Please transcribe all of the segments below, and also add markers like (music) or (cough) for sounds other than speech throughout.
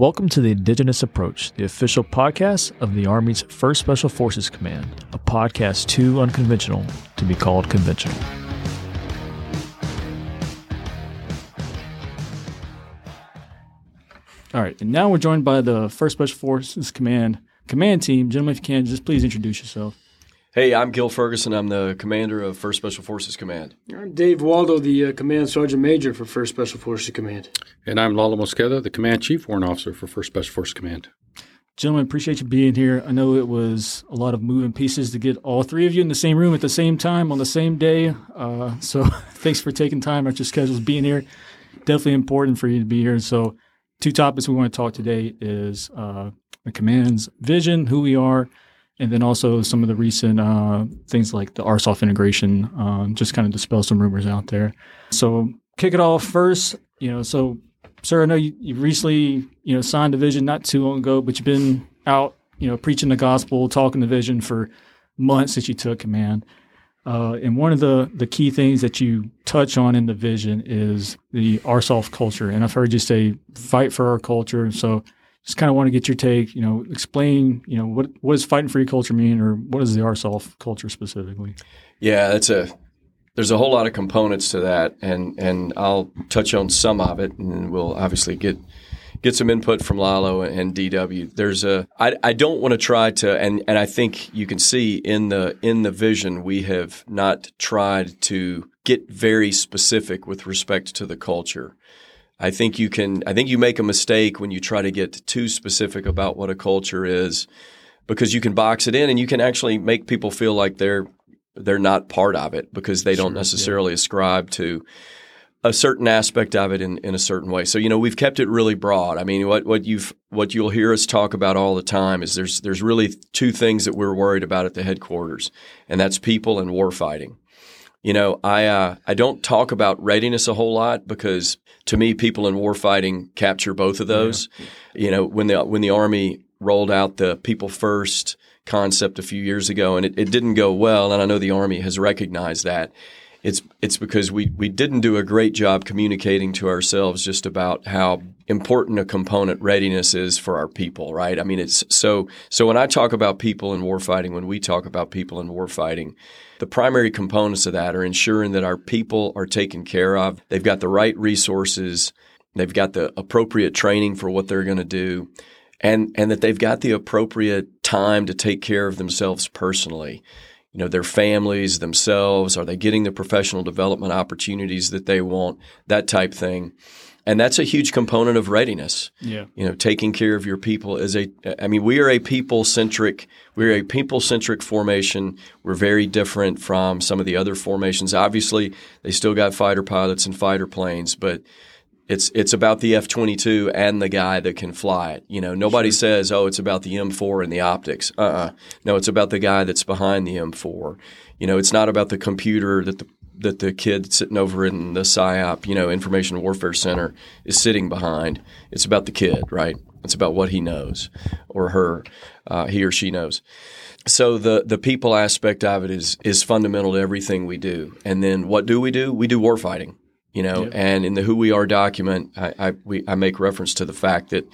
Welcome to the Indigenous Approach, the official podcast of the Army's 1st Special Forces Command, a podcast too unconventional to be called conventional. All right, and now we're joined by the 1st Special Forces Command command team. Gentlemen, if you can, just please introduce yourself. Hey, I'm Gil Ferguson. I'm the commander of 1st Special Forces Command. I'm Dave Waldo, the uh, Command Sergeant Major for 1st Special Forces Command. And I'm Lalo Mosqueda, the Command Chief Warrant Officer for 1st Special Forces Command. Gentlemen, appreciate you being here. I know it was a lot of moving pieces to get all three of you in the same room at the same time on the same day. Uh, so (laughs) thanks for taking time out your schedules being here. Definitely important for you to be here. So, two topics we want to talk today is uh, the command's vision, who we are, and then also some of the recent uh, things like the ARSOF integration, uh, just kind of dispel some rumors out there. So kick it off first. You know, so sir, I know you, you recently you know signed a vision not too long ago, but you've been out you know preaching the gospel, talking the vision for months since you took command. Uh, and one of the, the key things that you touch on in the vision is the ARSOF culture. And I've heard you say, fight for our culture. So just kind of want to get your take. You know, explain. You know, what what does fighting for your culture mean, or what is the ARSOF culture specifically? Yeah, that's a there's a whole lot of components to that, and and I'll touch on some of it, and we'll obviously get get some input from Lalo and DW. There's a I, I don't want to try to and and I think you can see in the in the vision we have not tried to get very specific with respect to the culture. I think you can I think you make a mistake when you try to get too specific about what a culture is because you can box it in and you can actually make people feel like they're they're not part of it because they don't necessarily yeah. ascribe to a certain aspect of it in, in a certain way. So, you know, we've kept it really broad. I mean, what, what you've what you'll hear us talk about all the time is there's there's really two things that we're worried about at the headquarters, and that's people and war fighting. You know, I uh, I don't talk about readiness a whole lot because to me, people in war fighting capture both of those. Yeah. You know, when the when the army rolled out the people first concept a few years ago, and it, it didn't go well, and I know the army has recognized that. It's it's because we we didn't do a great job communicating to ourselves just about how important a component readiness is for our people, right? I mean, it's so so when I talk about people in warfighting, when we talk about people in warfighting, the primary components of that are ensuring that our people are taken care of. They've got the right resources. They've got the appropriate training for what they're going to do. And, and that they've got the appropriate time to take care of themselves personally. You know, their families, themselves. Are they getting the professional development opportunities that they want? That type thing and that's a huge component of readiness. Yeah, you know, taking care of your people is a. I mean, we are a people centric. We're a people centric formation. We're very different from some of the other formations. Obviously, they still got fighter pilots and fighter planes, but it's it's about the F twenty two and the guy that can fly it. You know, nobody sure. says, "Oh, it's about the M four and the optics." Uh, uh-uh. no, it's about the guy that's behind the M four. You know, it's not about the computer that the that the kid sitting over in the PSYOP, you know, Information Warfare Center is sitting behind. It's about the kid, right? It's about what he knows or her, uh, he or she knows. So the the people aspect of it is is fundamental to everything we do. And then what do we do? We do war fighting, you know. Yep. And in the Who We Are document, I I, we, I make reference to the fact that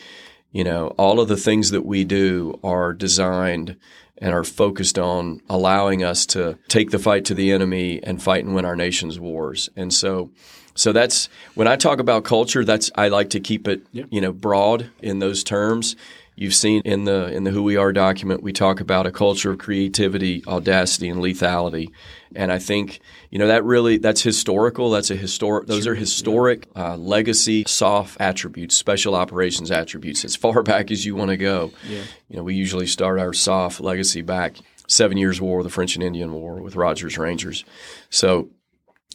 you know all of the things that we do are designed and are focused on allowing us to take the fight to the enemy and fight and win our nation's wars. And so, so that's when I talk about culture. That's I like to keep it, yep. you know, broad in those terms. You've seen in the in the Who We Are document, we talk about a culture of creativity, audacity, and lethality. And I think you know that really that's historical. That's a historic. Those are historic uh, legacy, SOF attributes, special operations attributes, as far (laughs) back as you want to go. Yeah. You know, we usually start our SOF legacy back Seven Years' War, the French and Indian War with Rogers Rangers. So,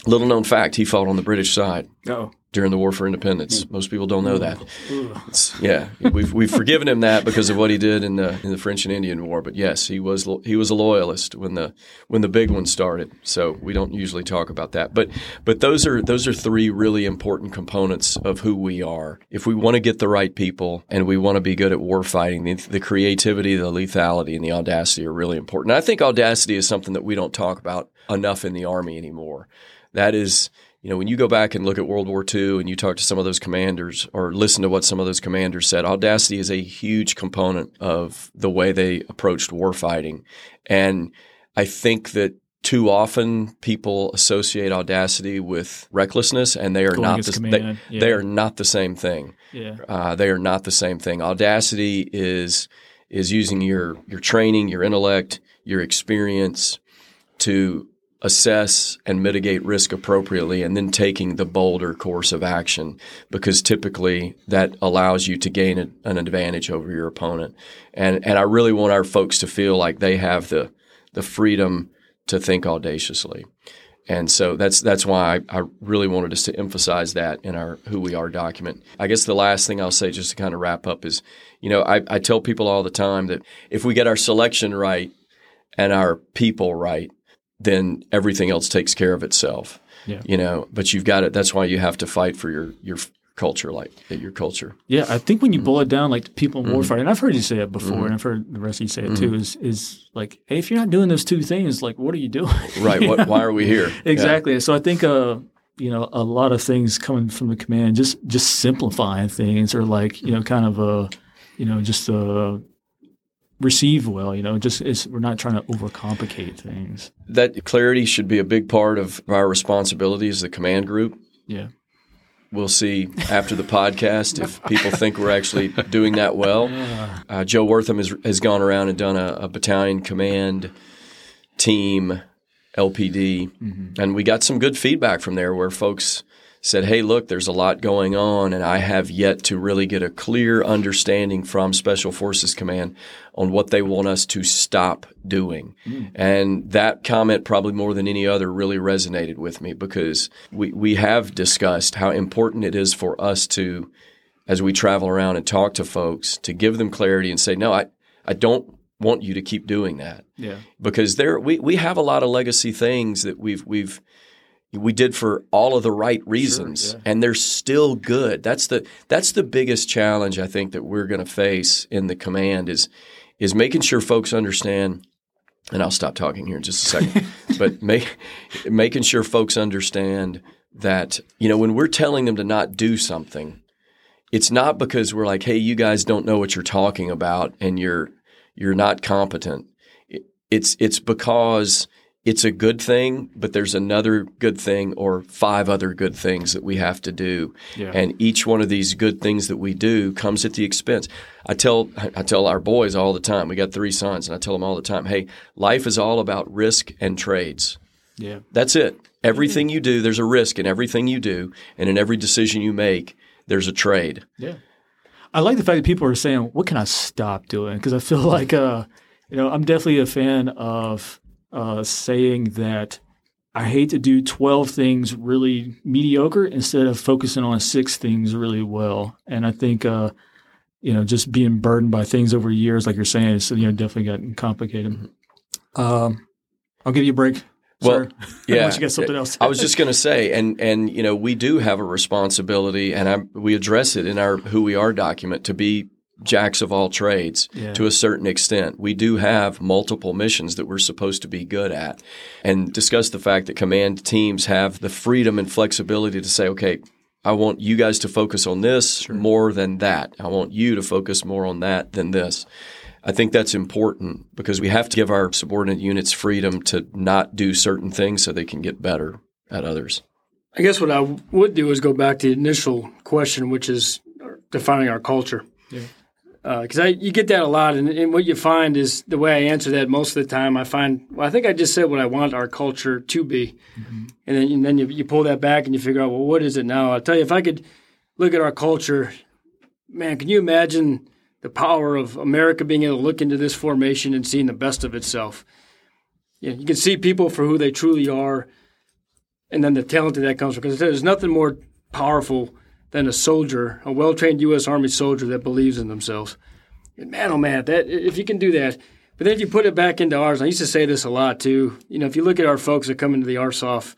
little known fact, he fought on the British side. Oh during the War for Independence. Mm. Most people don't know that. Mm. It's, yeah, we've we've forgiven him that because of what he did in the in the French and Indian War. But yes, he was he was a loyalist when the when the big one started. So we don't usually talk about that. But but those are those are three really important components of who we are. If we want to get the right people and we want to be good at war fighting, the, the creativity, the lethality, and the audacity are really important. And I think audacity is something that we don't talk about enough in the Army anymore. That is you know, when you go back and look at World War II and you talk to some of those commanders or listen to what some of those commanders said, audacity is a huge component of the way they approached warfighting. And I think that too often people associate audacity with recklessness, and they are Going not the, they, yeah. they are not the same thing. Yeah. Uh, they are not the same thing. Audacity is is using your your training, your intellect, your experience to assess and mitigate risk appropriately and then taking the bolder course of action because typically that allows you to gain a, an advantage over your opponent and and I really want our folks to feel like they have the the freedom to think audaciously and so that's that's why I, I really wanted us to emphasize that in our who we are document. I guess the last thing I'll say just to kind of wrap up is, you know, I, I tell people all the time that if we get our selection right and our people right, then everything else takes care of itself. Yeah. You know, but you've got it. That's why you have to fight for your your culture, like your culture. Yeah, I think Mm-hmm. when you boil it down, like people in warfighting, and I've heard you say it before, and I've heard the rest of you say it Mm-hmm. too, is is like, hey, if you're not doing those two things, like, what are you doing? (laughs) Right. What, why are we here? (laughs) Yeah. exactly. So I think, uh, you know, a lot of things coming from the command, just just simplifying things, or like, you know, kind of a, you know, just uh, receive well. You know, just it's, we're not trying to overcomplicate things. That clarity should be a big part of our responsibility as the command group. Yeah. We'll see after the podcast if people think we're actually doing that well. Uh, Joe Wortham has, has gone around and done a, a battalion command team LPD, and we got some good feedback from there where folks said, "Hey, look, there's a lot going on, and I have yet to really get a clear understanding from Special Forces Command on what they want us to stop doing." Hmm. And that comment, probably more than any other, really resonated with me because we we have discussed how important it is for us to, as we travel around and talk to folks, to give them clarity and say, "No, I I don't." Want you to keep doing that Yeah. because there we, we have a lot of legacy things that we've we've we did for all of the right reasons yeah. and they're still good that's the that's the biggest challenge i think that we're going to face in the command is is making sure folks understand and i'll stop talking here in just a second (laughs) but make, making sure folks understand that you know when we're telling them to not do something it's not because we're like hey you guys don't know what you're talking about and you're you're not competent it's it's because it's a good thing, but there's another good thing or five other good things that we have to do. Yeah. And each one of these good things that we do comes at the expense. I tell I tell our boys all the time. We got three sons, and I tell them all the time, "Hey, life is all about risk and trades. Yeah. That's it. Everything you do, there's a risk in everything you do, and in every decision you make, there's a trade. Yeah. I like the fact that people are saying, "What can I stop doing?" Because I feel (laughs) like, uh, you know, I'm definitely a fan of uh, saying that I hate to do 12 things really mediocre instead of focusing on six things really well. And I think, uh, you know, just being burdened by things over years, like you're saying, it's you know definitely gotten complicated. Um, I'll give you a break. Well, sir. (laughs) yeah. You got something else. I was just going to say, and and you know, we do have a responsibility, and I, we address it in our who we are document to be jacks of all trades Yeah. to a certain extent. We do have multiple missions that we're supposed to be good at, and discuss the fact that command teams have the freedom and flexibility to say, okay. I want you guys to focus on this more than that. I want you to focus more on that than this. I think that's important because we have to give our subordinate units freedom to not do certain things so they can get better at others. I guess what I would do is go back to the initial question, which is defining our culture. Uh, because I you get that a lot, and, and what you find is the way I answer that most of the time. I find well, I think I just said what I want our culture to be, mm-hmm. and then and then you, you pull that back and you figure out well, what is it now? I'll tell you, if I could look at our culture, man, can you imagine the power of America being able to look into this formation and seeing the best of itself? You, know, you can see people for who they truly are and then the talent that comes from. Because there's nothing more powerful than a soldier, a well-trained U.S. Army soldier that believes in themselves. And man, oh man, that if you can do that. But then if you put it back into ours, I used to say this a lot too. You know, if you look at our folks that come into the ARSOF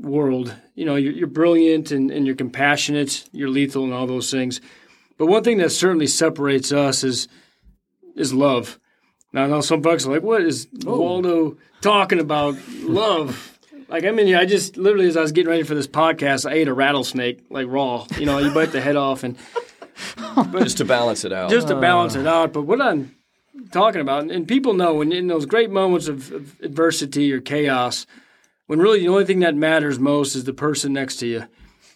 world, you know, you're, you're brilliant and, and you're compassionate, you're lethal, and all those things. But one thing that certainly separates us is is love. Now I know some folks are like, "What is oh. Waldo talking about? Love? Like I'm in here, I just literally as I was getting ready for this podcast, I ate a rattlesnake like raw. You know, you bite the head off and (laughs) just to balance it out. just to balance uh. it out. But what I'm talking about, and people know when in those great moments of, of adversity or chaos, when really the only thing that matters most is the person next to you.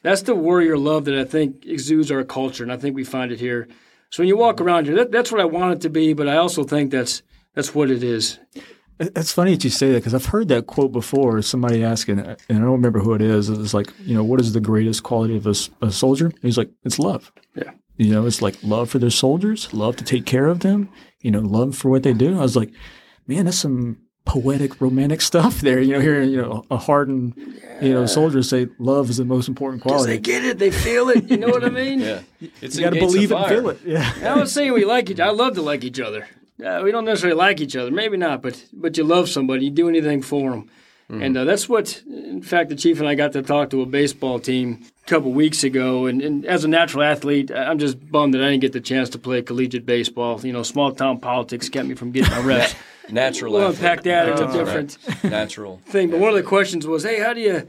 That's the warrior love that I think exudes our culture, and I think we find it here. So when you walk around here, that, that's what I want it to be, but I also think that's that's what it is. It's funny that you say that because I've heard that quote before. Somebody asking, and I don't remember who it is. It's like, you know, what is the greatest quality of a, a soldier? And he's like, it's love. Yeah. You know, it's like love for their soldiers, love to take care of them, you know, love for what they do. I was like, man, that's some poetic, romantic stuff there. You know, hearing you know a hardened, you know, soldier say love is the most important quality. Because they get it, they feel it. You know what I mean? yeah, it's You got to believe it and feel it. Yeah. I was saying we like each. I love to like each other. Uh, we don't necessarily like each other, maybe not, but but you love somebody, you do anything for them, and uh, that's what. In fact, the chief and I got to talk to a baseball team a couple weeks ago, and, and as a natural athlete, I'm just bummed that I didn't get the chance to play collegiate baseball. You know, small town politics kept me from getting my reps. (laughs) Natural. we'll athlete. unpack that. It's a different right. Natural. thing. But one of the questions was, hey, how do you,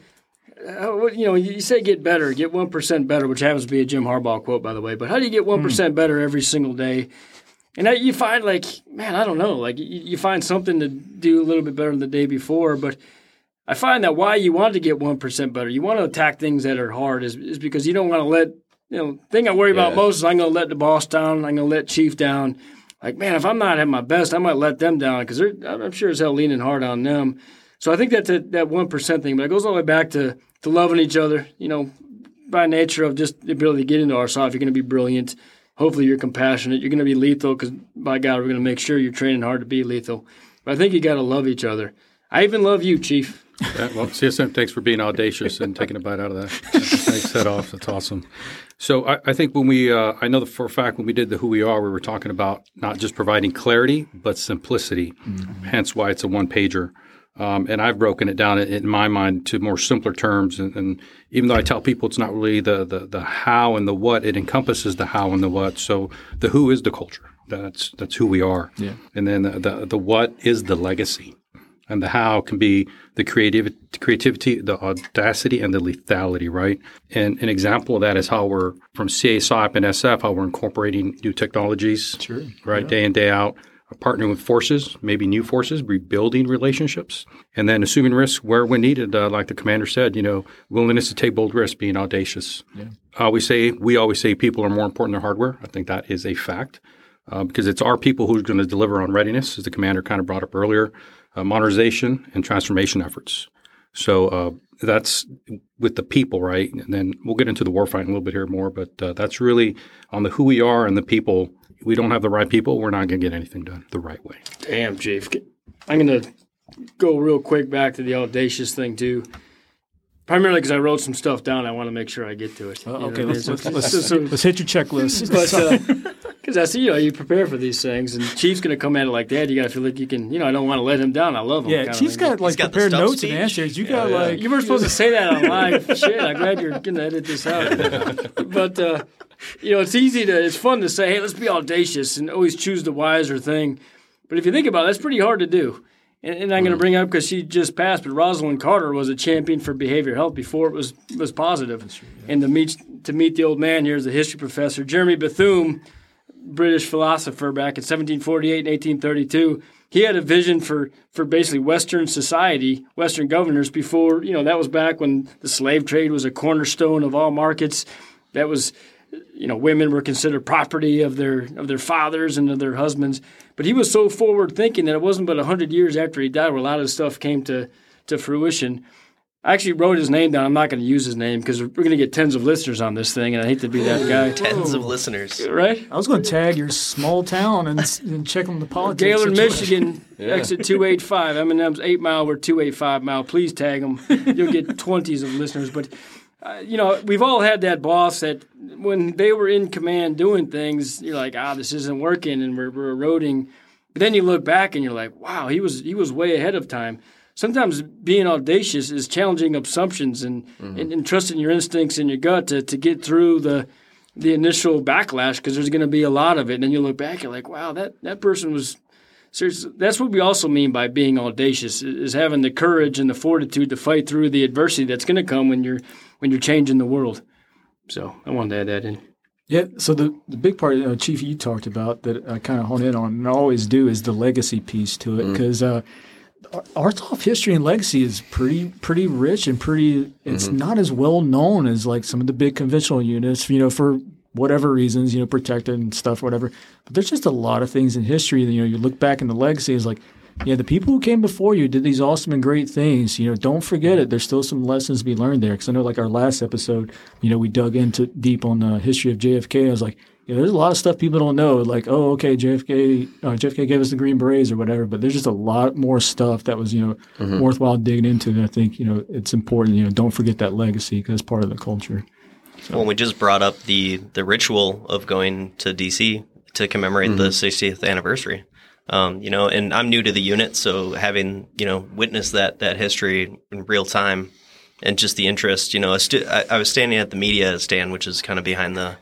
how, you know, you say get better, get one percent better, which happens to be a Jim Harbaugh quote, by the way. But how do you get one better every single day? And that, you find like, man, I don't know, like you, you find something to do a little bit better than the day before, but. I find that why you want to get one percent better, you want to attack things that are hard, is, is because you don't want to let you know. Thing I worry about Yeah. most is I'm going to let the boss down, I'm going to let Chief down. Like man, if I'm not at my best, I might let them down because I'm sure as hell leaning hard on them. So I think that's a, that one percent thing, but it goes all the way back to to loving each other. You know, by nature of just the ability to get into ARSOF, you're going to be brilliant. Hopefully, you're compassionate. You're going to be lethal because by God, we're going to make sure you're training hard to be lethal. But I think you got to love each other. I even love you, Chief. Yeah, well, CSM, thanks for being audacious and taking a bite out of that. Thanks, head off. That's awesome. So I, I think when we, uh, I know that for a fact when we did the Who We Are, we were talking about not just providing clarity, but simplicity. Hence why it's a one pager. Um, and I've broken it down in, in my mind to more simpler terms. And, and even though I tell people it's not really the, the the how and the what, it encompasses the how and the what. So the who is the culture. That's that's who we are. Yeah. And then the the, the what is the legacy and the how can be the creativity, creativity, the audacity, and the lethality, right? And an example of that is how we're from CA, PSYOP, and SF, how we're incorporating new technologies, sure. right, day in, day out, partnering with forces, maybe new forces, rebuilding relationships, and then assuming risks where when needed, uh, like the commander said, you know, willingness to take bold risks, being audacious. Yeah. Uh, we say we always say people are more important than hardware. I think that is a fact. Uh, because it's our people who's going to deliver on readiness, as the commander kind of brought up earlier uh, modernization and transformation efforts. So uh, that's with the people, right? And then we'll get into the warfighting a little bit here more, but uh, that's really on the who we are and the people. We don't have the right people, we're not going to get anything done the right way. Damn, Chief. I'm going to go real quick back to the audacious thing, too. Primarily because I wrote some stuff down. I want to make sure I get to it. Uh, okay, what let's, let's, let's, so- so- let's hit your checklist. Because I see, you know, you prepare for these things, and Chief's going to come at it like that. You got to feel like you can, you know, I don't want to let him down. I love him. yeah, Chief's got like got prepared stump notes and answers. You got like You weren't supposed to say that (laughs) on live. Shit, I'm glad you're going to edit this out. (laughs) but uh, you know, it's easy to, it's fun to say, hey, let's be audacious and always choose the wiser thing. But if you think about it, that's pretty hard to do. And, and I'm going to mm. bring up because she just passed, but Rosalynn Carter was a champion for behavioral health before it was was positive. And to meet to meet the old man here is a history professor, Jeremy Bentham, British philosopher back in 1748 and 1832. He had a vision for, for basically Western society, Western governors before, you know, that was back when the slave trade was a cornerstone of all markets. That was, you know, women were considered property of their of their fathers and of their husbands. But he was so forward thinking that it wasn't but 100 years after he died where a lot of stuff came to, to fruition. I actually wrote his name down. I'm not going to use his name because we're going to get tens of listeners on this thing, and I hate to be that guy. Tens of listeners. (laughs) Right? I was going to tag your small town and, and check on the politics. Gaylord, situation. Michigan, (laughs) exit 285. Eminem's 8 mile, we're 285 mile. Please tag them. (laughs) You'll get 20s of listeners. But, uh, you know, we've all had that boss that when they were in command doing things, you're like, ah, this isn't working and we're, we're eroding. But then you look back and you're like, wow, he was he was way ahead of time. Sometimes being audacious is challenging assumptions and, and, and trusting your instincts and your gut to, to get through the the initial backlash because there's going to be a lot of it. And then you look back, you're like, wow, that, that person was So that's what we also mean by being audacious is having the courage and the fortitude to fight through the adversity that's going to come when you're when you're changing the world. So I wanted to add that in. Yeah. So the, the big part, uh, Chief, you talked about that I kind of hone in on and I always do is the legacy piece to it because mm. uh, history and legacy is pretty pretty rich and pretty. It's mm-hmm. not as well known as like some of the big conventional units. You know, for whatever reasons, you know, protected and stuff, whatever. But there's just a lot of things in history that you know you look back in the legacy is like yeah, the people who came before you did these awesome and great things. You know, don't forget it. There's still some lessons to be learned there. Because I know, like our last episode, you know, we dug into deep on the history of JFK. I was like, yeah, there's a lot of stuff people don't know. Like, oh, okay, JFK, uh, JFK gave us the Green Berets or whatever. But there's just a lot more stuff that was, you know, mm-hmm. worthwhile digging into. And I think, you know, it's important. You know, don't forget that legacy because it's part of the culture. So. Well, we just brought up the the ritual of going to DC to commemorate mm-hmm. the 60th anniversary. Um, you know, and I'm new to the unit, so having you know witnessed that that history in real time and just the interest, you know, stu- I, I, was standing at the media stand, which is kind of behind the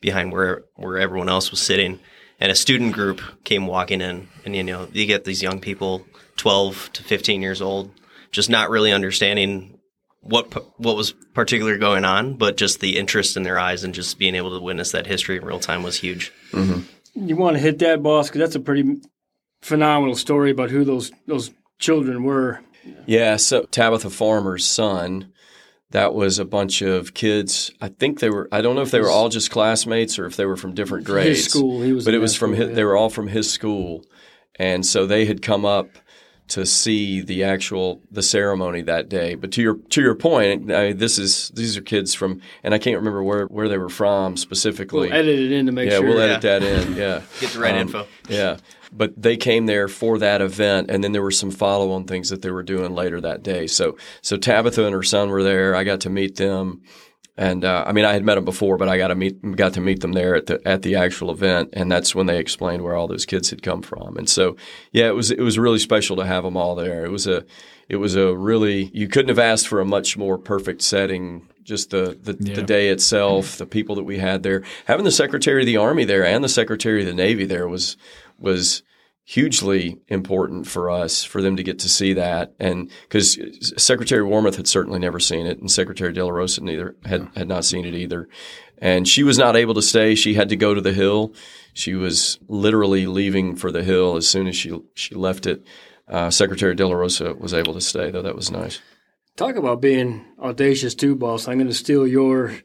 behind where where everyone else was sitting, and a student group came walking in, and you know, you get these young people, 12 to 15 years old, just not really understanding what what was particularly going on, but just the interest in their eyes and just being able to witness that history in real time was huge. Mm-hmm. You want to hit that, boss, because that's a pretty phenomenal story about who those those children were. Yeah, so Tabitha Farmer's son, that was a bunch of kids. I think they were. I don't know if they were all just classmates or if they were from different grades. His school. He was. But it was from. School, his, yeah. They were all from his school, and so they had come up to see the actual the ceremony that day. But to your to your point, I mean, this is these are kids from, and I can't remember where, where they were from specifically. We'll edit it in to make yeah, sure. we'll edit yeah. that in. Yeah, get the right um, info. Yeah, but they came there for that event, and then there were some follow on things that they were doing later that day. So so Tabitha and her son were there. I got to meet them. And uh, I mean, I had met them before, but I got to meet got to meet them there at the at the actual event, and that's when they explained where all those kids had come from. And so, yeah, it was it was really special to have them all there. It was a it was a really you couldn't have asked for a much more perfect setting. Just the the, yeah. the day itself, the people that we had there, having the Secretary of the Army there and the Secretary of the Navy there was was hugely important for us for them to get to see that. And because secretary Wormuth had certainly never seen it and secretary Del Toro neither had, had not seen it either. And she was not able to stay. She had to go to the hill. She was literally leaving for the hill as soon as she she left it. Uh, secretary Del Toro was able to stay though. That was nice. Talk about being audacious too boss. I'm going to steal your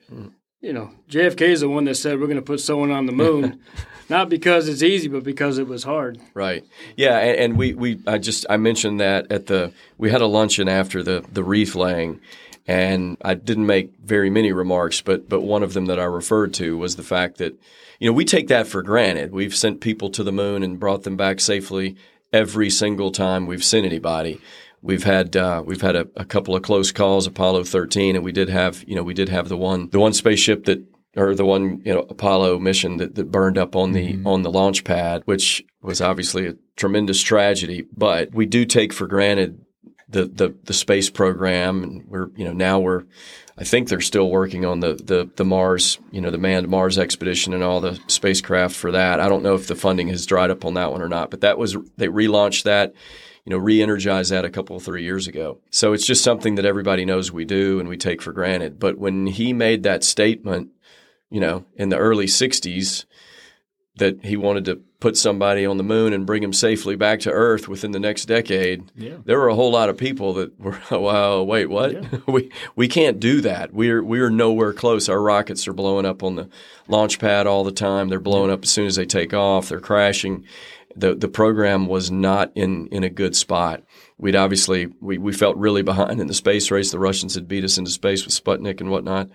you know jfk is the one that said we're going to put someone on the moon (laughs) not because it's easy, but because it was hard. Right. Yeah, and, and, we, we I just I mentioned that at the we had a luncheon after the the wreath laying, and I didn't make very many remarks, but but one of them that I referred to was the fact that you know we take that for granted. We've sent people to the moon and brought them back safely every single time we've sent anybody. We've had uh, we've had a, a, couple of close calls, Apollo 13, and we did have you know we did have the one the one spaceship that or the one you know Apollo mission that, that burned up on the mm-hmm. on the launch pad, which was obviously a tremendous tragedy. But we do take for granted the the, the space program, and we're you know now we're I think they're still working on the, the the Mars you know the manned Mars expedition and all the spacecraft for that. I don't know if the funding has dried up on that one or not, but that was they relaunched that you know, re-energize that a couple three years ago. So it's just something that everybody knows we do and we take for granted. But when he made that statement you know, in the early 60s that he wanted to put somebody on the moon and bring him safely back to Earth within the next decade. Yeah. There were a whole lot of people that were, (laughs) wow, wait, what? Yeah. (laughs) we we can't do that. We're we're nowhere close. Our rockets are blowing up on the launch pad all the time. They're blowing up as soon as they take off. They're crashing. The the program was not in in a good spot. We'd obviously we, we felt really behind in the space race. The Russians had beat us into space with Sputnik and whatnot.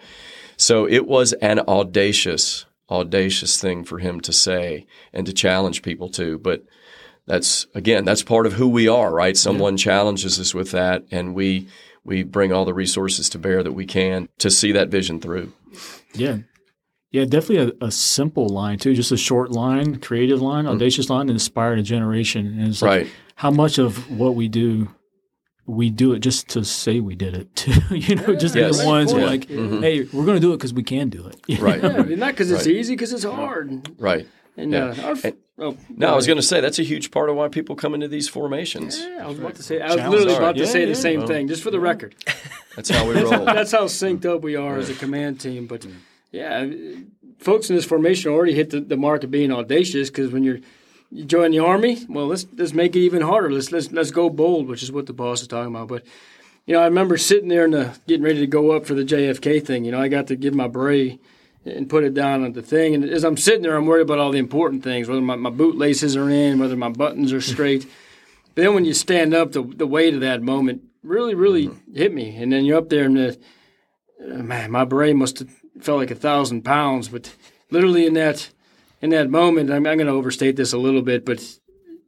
So it was an audacious, audacious thing for him to say and to challenge people to. But that's again, that's part of who we are, right? Someone yeah. challenges us with that, and we we bring all the resources to bear that we can to see that vision through. Yeah. Yeah, definitely a, a simple line too, just a short line, creative line, mm-hmm. audacious line, and inspired a generation. And it's like right. how much of what we do we do it just to say we did it (laughs) too. you know, just yes. the ones yeah. like, mm-hmm. hey, we're going to do it because we can do it. (laughs) Right. Yeah, not because it's right. easy, because it's hard. Right. And, Yeah. uh, our, And- oh, No, I was going to say that's a huge part of why people come into these formations. Yeah, I was about to say. I was Challenge. literally about to Yeah, say yeah. the same Well, thing, just for the record. That's how we (laughs) roll. That's how synced up we are as a command team. But yeah, folks in this formation already hit the, the mark of being audacious because when you're you join the army, well, let's let's make it even harder. Let's let's let's go bold, which is what the boss is talking about. But you know, I remember sitting there and the, getting ready to go up for the JFK thing. You know, I got to give my beret and put it down on the thing. And as I'm sitting there, I'm worried about all the important things, whether my, my boot laces are in, whether my buttons are straight. but (laughs) then when you stand up, the, the weight of that moment really, really hit me. And then you're up there and the, uh, man, my beret must have felt like a thousand pounds. But literally in that in that moment, I'm, I'm going to overstate this a little bit, but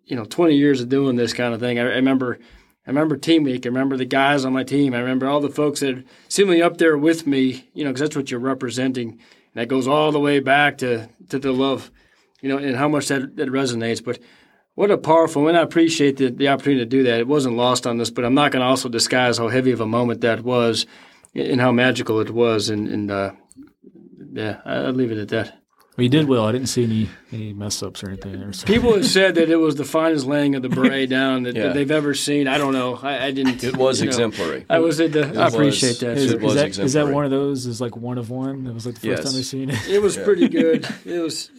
you know, 20 years of doing this kind of thing, I, I remember. I remember team week. I remember the guys on my team. I remember all the folks that seemingly up there with me, you know, because that's what you're representing. And that goes all the way back to, to the love, you know, and how much that, that resonates. But what a powerful, and I appreciate the, the opportunity to do that. It wasn't lost on this, but I'm not going to also disguise how heavy of a moment that was and how magical it was. And, and uh, yeah, I- I'll leave it at that. Well, you did well. I didn't see any any mess ups or anything there. So. People have said that it was the finest laying of the beret (laughs) down that, Yeah. that they've ever seen. I don't know. I, I didn't. It was you know, exemplary. I was at the. I was. appreciate that. Is, It is was that, is that exemplary. one of those? Is like one of one? It was like the first Yes. time I've seen it. It was pretty good. (laughs) It was.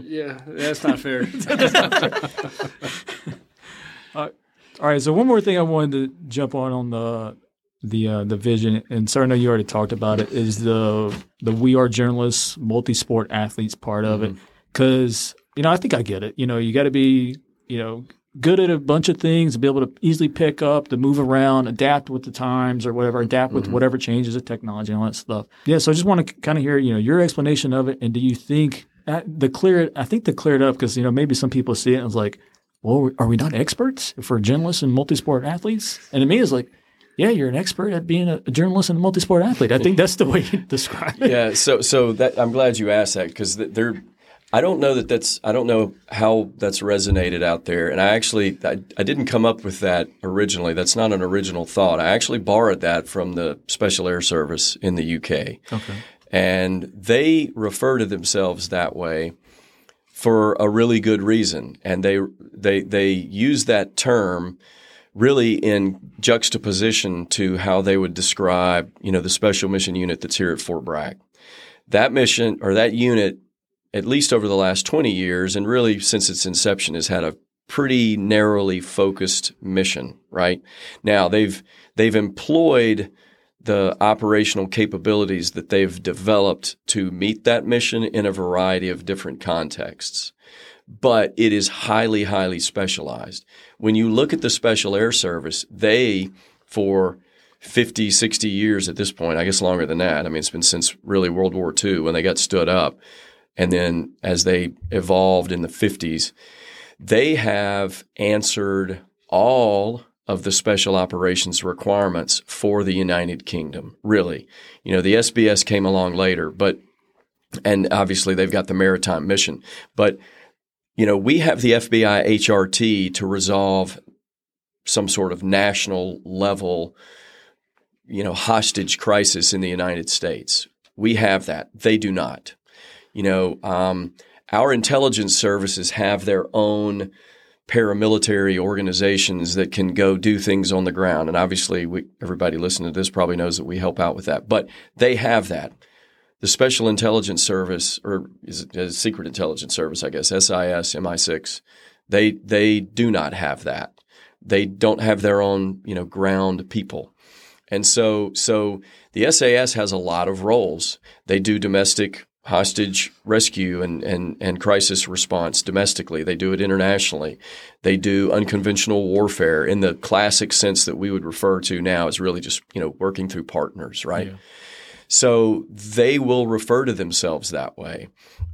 Yeah, that's not fair. (laughs) All right. So one more thing I wanted to jump on on the the uh, the vision, and sir, I know you already talked about it. Is the the we are generalists, multi sport athletes part of it? Because you know, I think I get it. You know, you got to be you know good at a bunch of things, to be able to easily pick up, to move around, adapt with the times or whatever, adapt with whatever changes of technology and all that stuff. Yeah. So I just want to kind of hear you know your explanation of it, and do you think uh, the clear? I think to clear it up because you know maybe some people see it and it's like well, are we not experts for generalists and multi-sport athletes? And to me, it's like, yeah, you're an expert at being a, a generalist and a multi-sport athlete. I think that's the way you (laughs) describe it. yeah. So so that I'm glad you asked that because they're. I don't know that that's. I don't know how that's resonated out there. And I actually I, I didn't come up with that originally. That's not an original thought. I actually borrowed that from the Special Air Service in the UK. Okay. And they refer to themselves that way for a really good reason. And they they they use that term really in juxtaposition to how they would describe, you know, the special mission unit that's here at Fort Bragg. That mission or that unit, at least over the last 20 years, and really since its inception, has had a pretty narrowly focused mission, right? Now they've they've employed the operational capabilities that they've developed to meet that mission in a variety of different contexts. But it is highly, highly specialized. When you look at the Special Air Service, they, for 50, 60 years at this point, I guess longer than that. I mean, it's been since really World War II when they got stood up. And then as they evolved in the 50s, they have answered all of the special operations requirements for the United Kingdom. Really, you know, the SBS came along later, but and obviously they've got the maritime mission, but you know, we have the FBI HRT to resolve some sort of national level, you know, hostage crisis in the United States. We have that. They do not. You know, um, our intelligence services have their own paramilitary organizations that can go do things on the ground. And obviously, we, everybody listening to this probably knows that we help out with that. But they have that. The Special Intelligence Service, or is it uh, Secret Intelligence Service, I guess, SIS, MI6, they they do not have that. They don't have their own, you know, ground people. And so so the SAS has a lot of roles. They do domestic hostage rescue and, and, and crisis response domestically. They do it internationally. They do unconventional warfare in the classic sense that we would refer to now as really just, you know, working through partners, right? Yeah. So they will refer to themselves that way.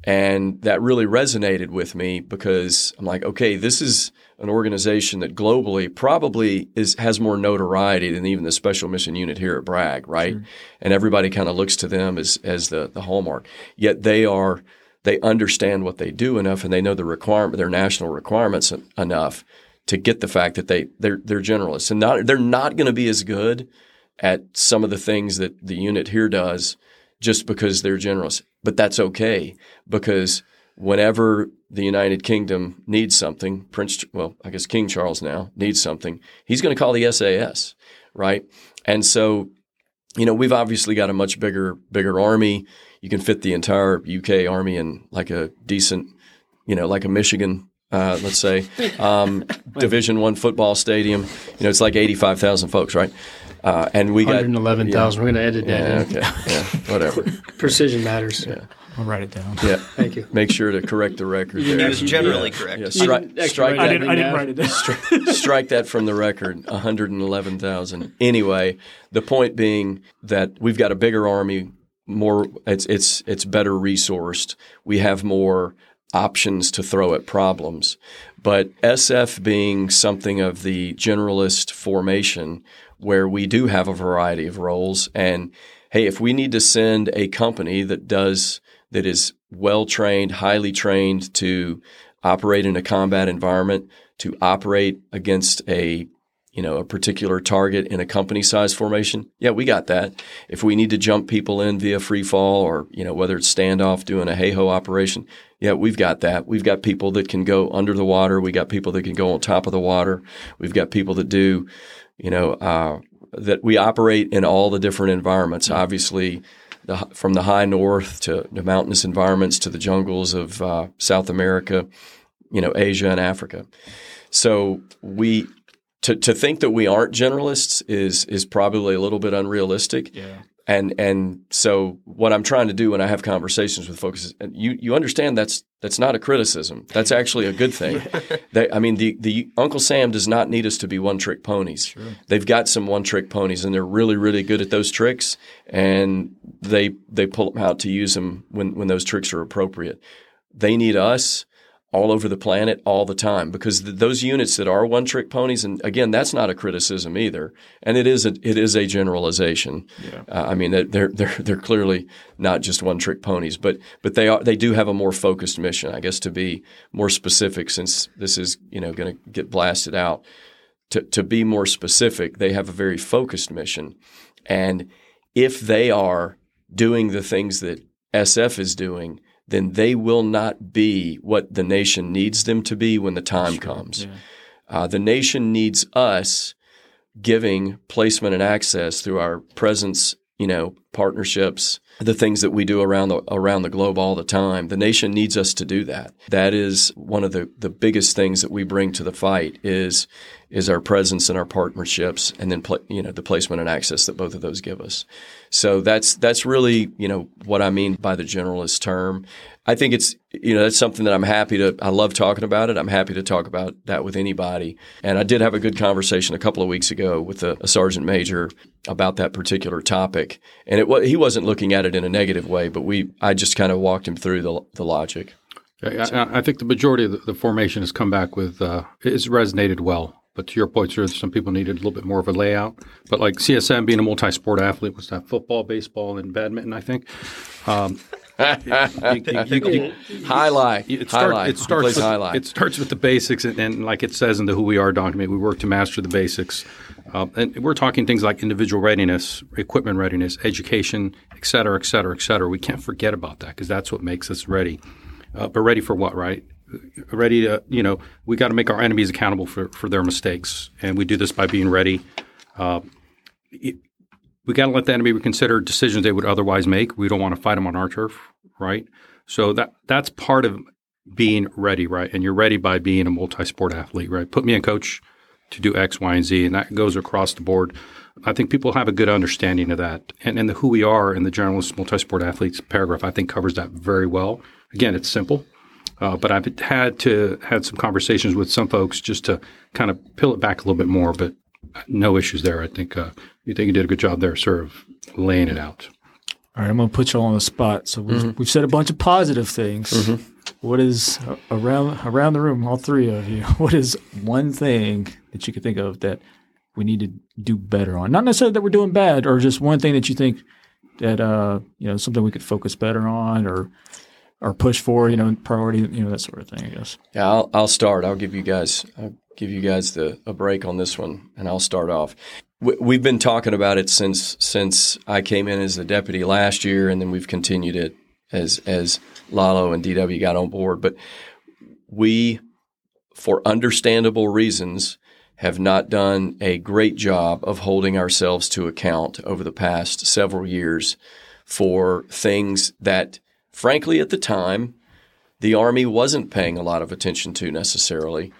And that really resonated with me because I'm like, okay, this is an organization that globally probably is has more notoriety than even the special mission unit here at Bragg, right? And everybody kind of looks to them as as the the hallmark. Yet they are they understand what they do enough and they know the requirement their national requirements enough to get the fact that they they're they're generalists and not they're not going to be as good at some of the things that the unit here does just because they're generalists. But that's okay because whenever the United Kingdom needs something, Prince, well, I guess King Charles now needs something, he's going to call the SAS, right? And so, you know, we've obviously got a much bigger, bigger army. You can fit the entire UK army in like a decent, you know, like a Michigan, uh, let's say, um, (laughs) Division One football stadium. You know, it's like eighty-five thousand folks, right? Uh, and we got 111,000. We're going to edit that yeah, in. okay, yeah, (laughs) whatever. Precision matters. Yeah. I'll write it down. Yeah, Thank you. make sure to correct the record. He there. was generally correct. Yeah, You strike, strike I that didn't, I didn't write it down. strike that from the record 111,000. Anyway, the point being that we've got a bigger army, more it's it's it's better resourced. We have more options to throw at problems. But SF being something of the generalist formation where we do have a variety of roles and hey, if we need to send a company that does that is well trained, highly trained to operate in a combat environment, to operate against a you know a particular target in a company size formation, yeah, we got that. If we need to jump people in via free fall or you know whether it's standoff doing a HAHO operation, yeah, we've got that. We've got people that can go under the water. We got people that can go on top of the water. We've got people that do, you know, uh, that we operate in all the different environments. Obviously, the, from the high north to the mountainous environments to the jungles of uh, South America, you know, Asia and Africa. So we to to think that we aren't generalists is is probably a little bit unrealistic. Yeah. And and so what I'm trying to do when I have conversations with folks is and you you understand that's that's not a criticism. That's actually a good thing. (laughs) they, I mean the the Uncle Sam does not need us to be one trick ponies. They've got some one trick ponies and they're really really good at those tricks and they they pull them out to use them when when those tricks are appropriate. They need us all over the planet all the time because th- those units that are one trick ponies and again that's not a criticism either and it is a it is a generalization. Uh, i mean they're they're they're clearly not just one trick ponies but but they are they do have a more focused mission i guess to be more specific since this is you know going to get blasted out. To to be more specific they have a very focused mission and if they are doing the things that SF is doing then they will not be what the nation needs them to be when the time comes. Uh, the nation needs us giving placement and access through our presence, you know, partnerships, the things that we do around the around the globe all the time. The nation needs us to do that. That is one of the, the biggest things that we bring to the fight is is our presence and our partnerships, and then pla you know the placement and access that both of those give us. So that's that's really you know what I mean by the generalist term. I think it's you know that's something that I'm happy to. I love talking about it. I'm happy to talk about that with anybody. And I did have a good conversation a couple of weeks ago with a, a sergeant major about that particular topic, and it he wasn't looking at it in a negative way, but we I just kind of walked him through the the logic. I, I- I think the majority of the, the formation has come back with uh, it's resonated well. But to your point, sir, some people needed a little bit more of a layout. But like CSM being a multi-sport athlete was that football, baseball, and badminton, I think. Um, (laughs) you- you- you- Highlight, it, start, highlight. it starts with, highlight. it starts with the basics, and, and like it says in the Who We Are document, we work to master the basics. Uh, and we're talking things like individual readiness, equipment readiness, education, et cetera, et cetera, et cetera. We can't forget about that because that's what makes us ready. Uh, but ready for what, right? Ready to, you know, we got to make our enemies accountable for, for their mistakes. And we do this by being ready. Uh, it- we got to let the enemy reconsider decisions they would otherwise make. We don't want to fight them on our turf, right? So that that's part of being ready, right? And you're ready by being a multi-sport athlete, right? Put me in coach to do X, Y, and Z, and that goes across the board. I think people have a good understanding of that. And, and the who we are in the generalist multi-sport athletes paragraph, I think covers that very well. Again, it's simple, uh, but I've had to had some conversations with some folks just to kind of peel it back a little bit more. But no issues there. I think uh, you think you did a good job there, sort of laying it out. All right, I'm going to put you all on the spot. So we've, we've said a bunch of positive things. What is uh, around around the room, all three of you? (laughs) What is one thing that you could think of that we need to do better on? Not necessarily that we're doing bad, or just one thing that you think that uh, you know something we could focus better on, or or push for, you know, priority, you know, that sort of thing. I guess. Yeah, I'll, I'll start. I'll give you guys I'll give you guys the a break on this one, and I'll start off. We, we've been talking about it since since I came in as the deputy last year, and then we've continued it as as Lalo and DW got on board. But we, for understandable reasons, have not done a great job of holding ourselves to account over the past several years for things that, frankly, at the time, the Army wasn't paying a lot of attention to necessarily.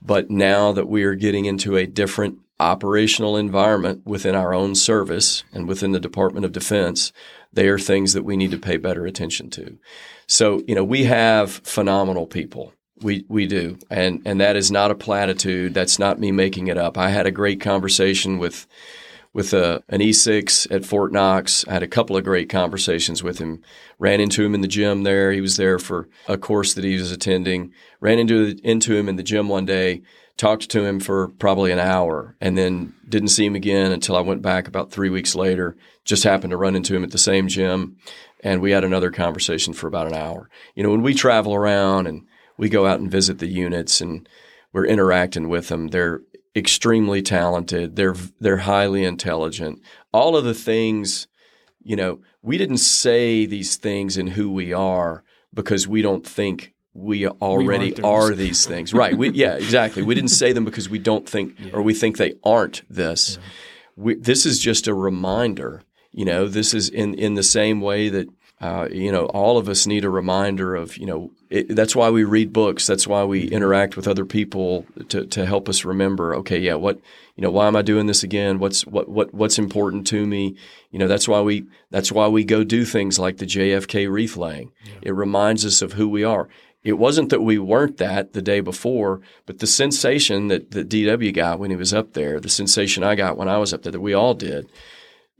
But now that we are getting into a different operational environment within our own service and within the Department of Defense, they are things that we need to pay better attention to. So, you know, we have phenomenal people. We we do, and and that is not a platitude. That's not me making it up. I had a great conversation with with a, an E6 at Fort Knox. I had a couple of great conversations with him. Ran into him in the gym there. He was there for a course that he was attending. Ran into into him in the gym one day. Talked to him for probably an hour, and then didn't see him again until I went back about three weeks later. Just happened to run into him at the same gym, and we had another conversation for about an hour. You know, when we travel around and we go out and visit the units and we're interacting with them. They're extremely talented. They're they're highly intelligent. All of the things, you know, we didn't say these things in who we are because we don't think we already we are these things. Right. We, yeah, exactly. We didn't say them because we don't think (laughs) Yeah. or we think they aren't this. We, this is just a reminder. You know, this is in in the same way that uh, you know all of us need a reminder of you know it, that's why we read books. That's why we interact with other people to to help us remember. Okay, yeah, what you know, why am I doing this again? What's what what what's important to me? You know, that's why we that's why we go do things like the JFK wreath laying. It reminds us of who we are. It wasn't that we weren't that the day before, but the sensation that, that DW got when he was up there, the sensation I got when I was up there, that we all did,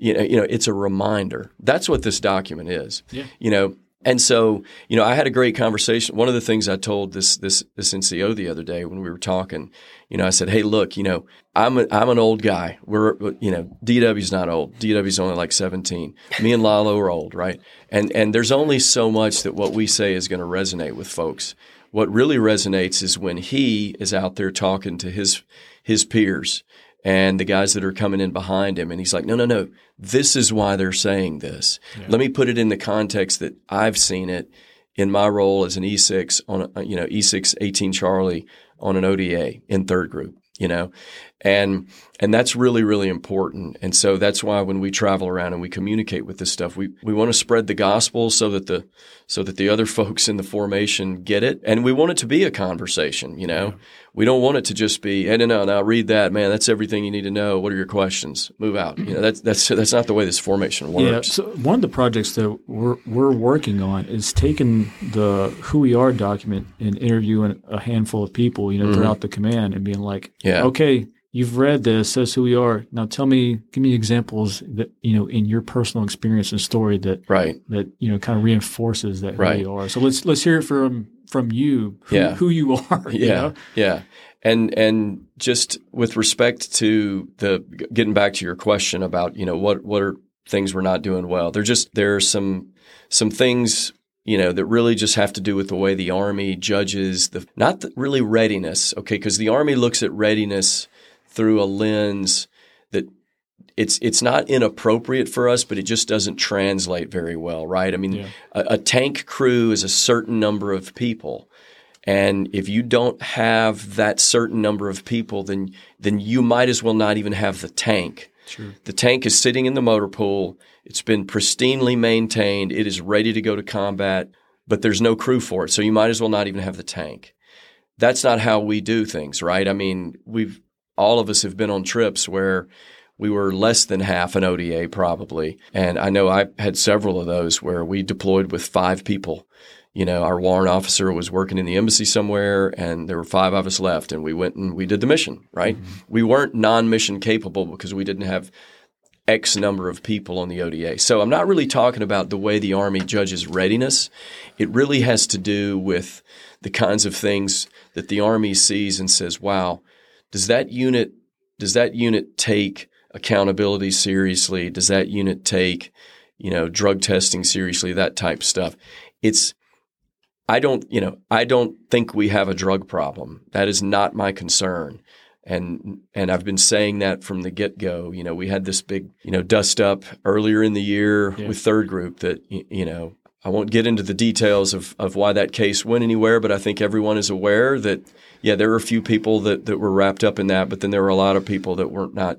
you know, you know, it's a reminder. That's what this document is. Yeah. You know, and so, you know, I had a great conversation. One of the things I told this this this NCO the other day when we were talking, you know, I said, "Hey, look, you know, I'm a, I'm an old guy. We're you know, DW's not old. DW's only like 17. Me and Lalo are old, right? And and there's only so much that what we say is going to resonate with folks. What really resonates is when he is out there talking to his his peers and the guys that are coming in behind him. And he's like, no, no, no, this is why they're saying this. Let me put it in the context that I've seen it in my role as an E6 on, a, you know, E6 18 Charlie on an ODA in third group, you know, and, and that's really, really important. And so that's why when we travel around and we communicate with this stuff, we, we want to spread the gospel so that the, so that the other (laughs) folks in the formation get it. And we want it to be a conversation, you know, we don't want it to just be, hey, no, no, now read that, man. That's everything you need to know. What are your questions? Move out. You know, that's, that's, that's not the way this formation works. Yeah. So one of the projects that we're we're working on is taking the who we are document and interviewing a handful of people, you know, throughout the command and being like, Mm-hmm. Yeah. okay, you've read this, says who we are. Now tell me, give me examples that you know in your personal experience and story that Right. that you know kind of reinforces that who Right. you are. So let's let's hear it from from you, who, Yeah. who you (laughs) are. you Yeah, know? yeah, and and just with respect to the getting back to your question about you know what what are things we're not doing well. There just there are some some things you know that really just have to do with the way the army judges the not the, really readiness. Okay, because the army looks at readiness through a lens that it's it's not inappropriate for us, but it just doesn't translate very well, right? I mean, Yeah. a, a tank crew is a certain number of people. And if you don't have that certain number of people, then then you might as well not even have the tank. Sure. The tank is sitting in the motor pool. It's been pristinely maintained. It is ready to go to combat, but there's no crew for it. So you might as well not even have the tank. That's not how we do things, right? I mean, we've all of us have been on trips where we were less than half an ODA probably. And I know I had several of those where we deployed with five people. You know, our warrant officer was working in the embassy somewhere and there were five of us left and we went and we did the mission, right? Mm-hmm. We weren't non-mission capable because we didn't have X number of people on the ODA. So I'm not really talking about the way the Army judges readiness. It really has to do with the kinds of things that the Army sees and says, wow, does that unit does that unit take accountability seriously? Does that unit take, you know, drug testing seriously, that type stuff? It's I don't, you know, I don't think we have a drug problem. That is not my concern. And and I've been saying that from the get go. You know, we had this big, you know, dust up earlier in the year Yeah. with third group that you know I won't get into the details of, of why that case went anywhere, but I think everyone is aware that, yeah, there were a few people that, that were wrapped up in that, but then there were a lot of people that weren't not,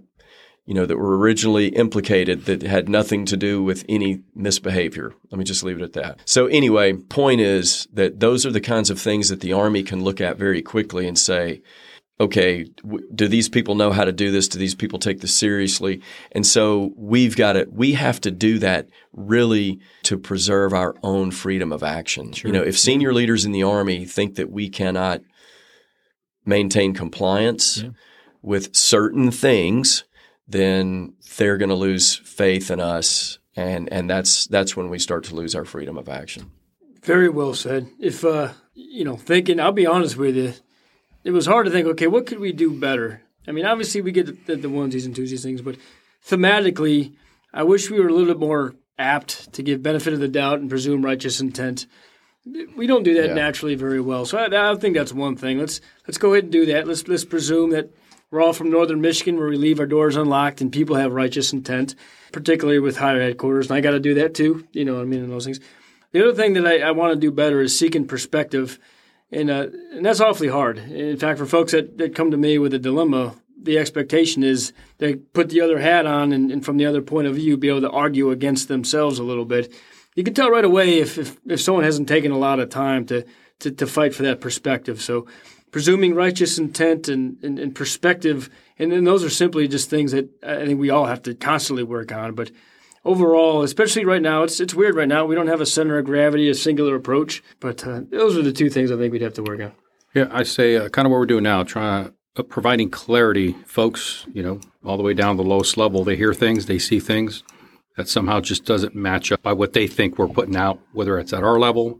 you know, that were originally implicated that had nothing to do with any misbehavior. Let me just leave it at that. So anyway, point is that those are the kinds of things that the Army can look at very quickly and say, okay, w- do these people know how to do this? Do these people take this seriously? And so we've got to, we have to do that really to preserve our own freedom of action. You know, if senior leaders in the Army think that we cannot maintain compliance Yeah. with certain things, then they're going to lose faith in us. And, and that's, that's when we start to lose our freedom of action. Very well said. If uh, you know, thinking, I'll be honest with you, it was hard to think. Okay, what could we do better? I mean, obviously we get the, the onesies and twosies things, but thematically, I wish we were a little bit more apt to give benefit of the doubt and presume righteous intent. We don't do that Yeah. naturally very well, so I, I think that's one thing. Let's let's go ahead and do that. Let's let's presume that we're all from northern Michigan, where we leave our doors unlocked and people have righteous intent, particularly with higher headquarters. And I got to do that too. You know what I mean? And those things. The other thing that I, I want to do better is seeking perspective, and uh, and that's awfully hard. In fact, for folks that, that come to me with a dilemma, the expectation is they put the other hat on and, and from the other point of view, be able to argue against themselves a little bit. You can tell right away if if, if someone hasn't taken a lot of time to, to, to fight for that perspective. So, presuming righteous intent and, and, and perspective, and then those are simply just things that I think we all have to constantly work on. But overall, especially right now, it's it's weird right now. We don't have a center of gravity, a singular approach. But uh, those are the two things I think we'd have to work on. Yeah, I say uh, kind of what we're doing now, trying uh, providing clarity. Folks, you know, all the way down to the lowest level, they hear things, they see things that somehow just doesn't match up by what they think we're putting out, whether it's at our level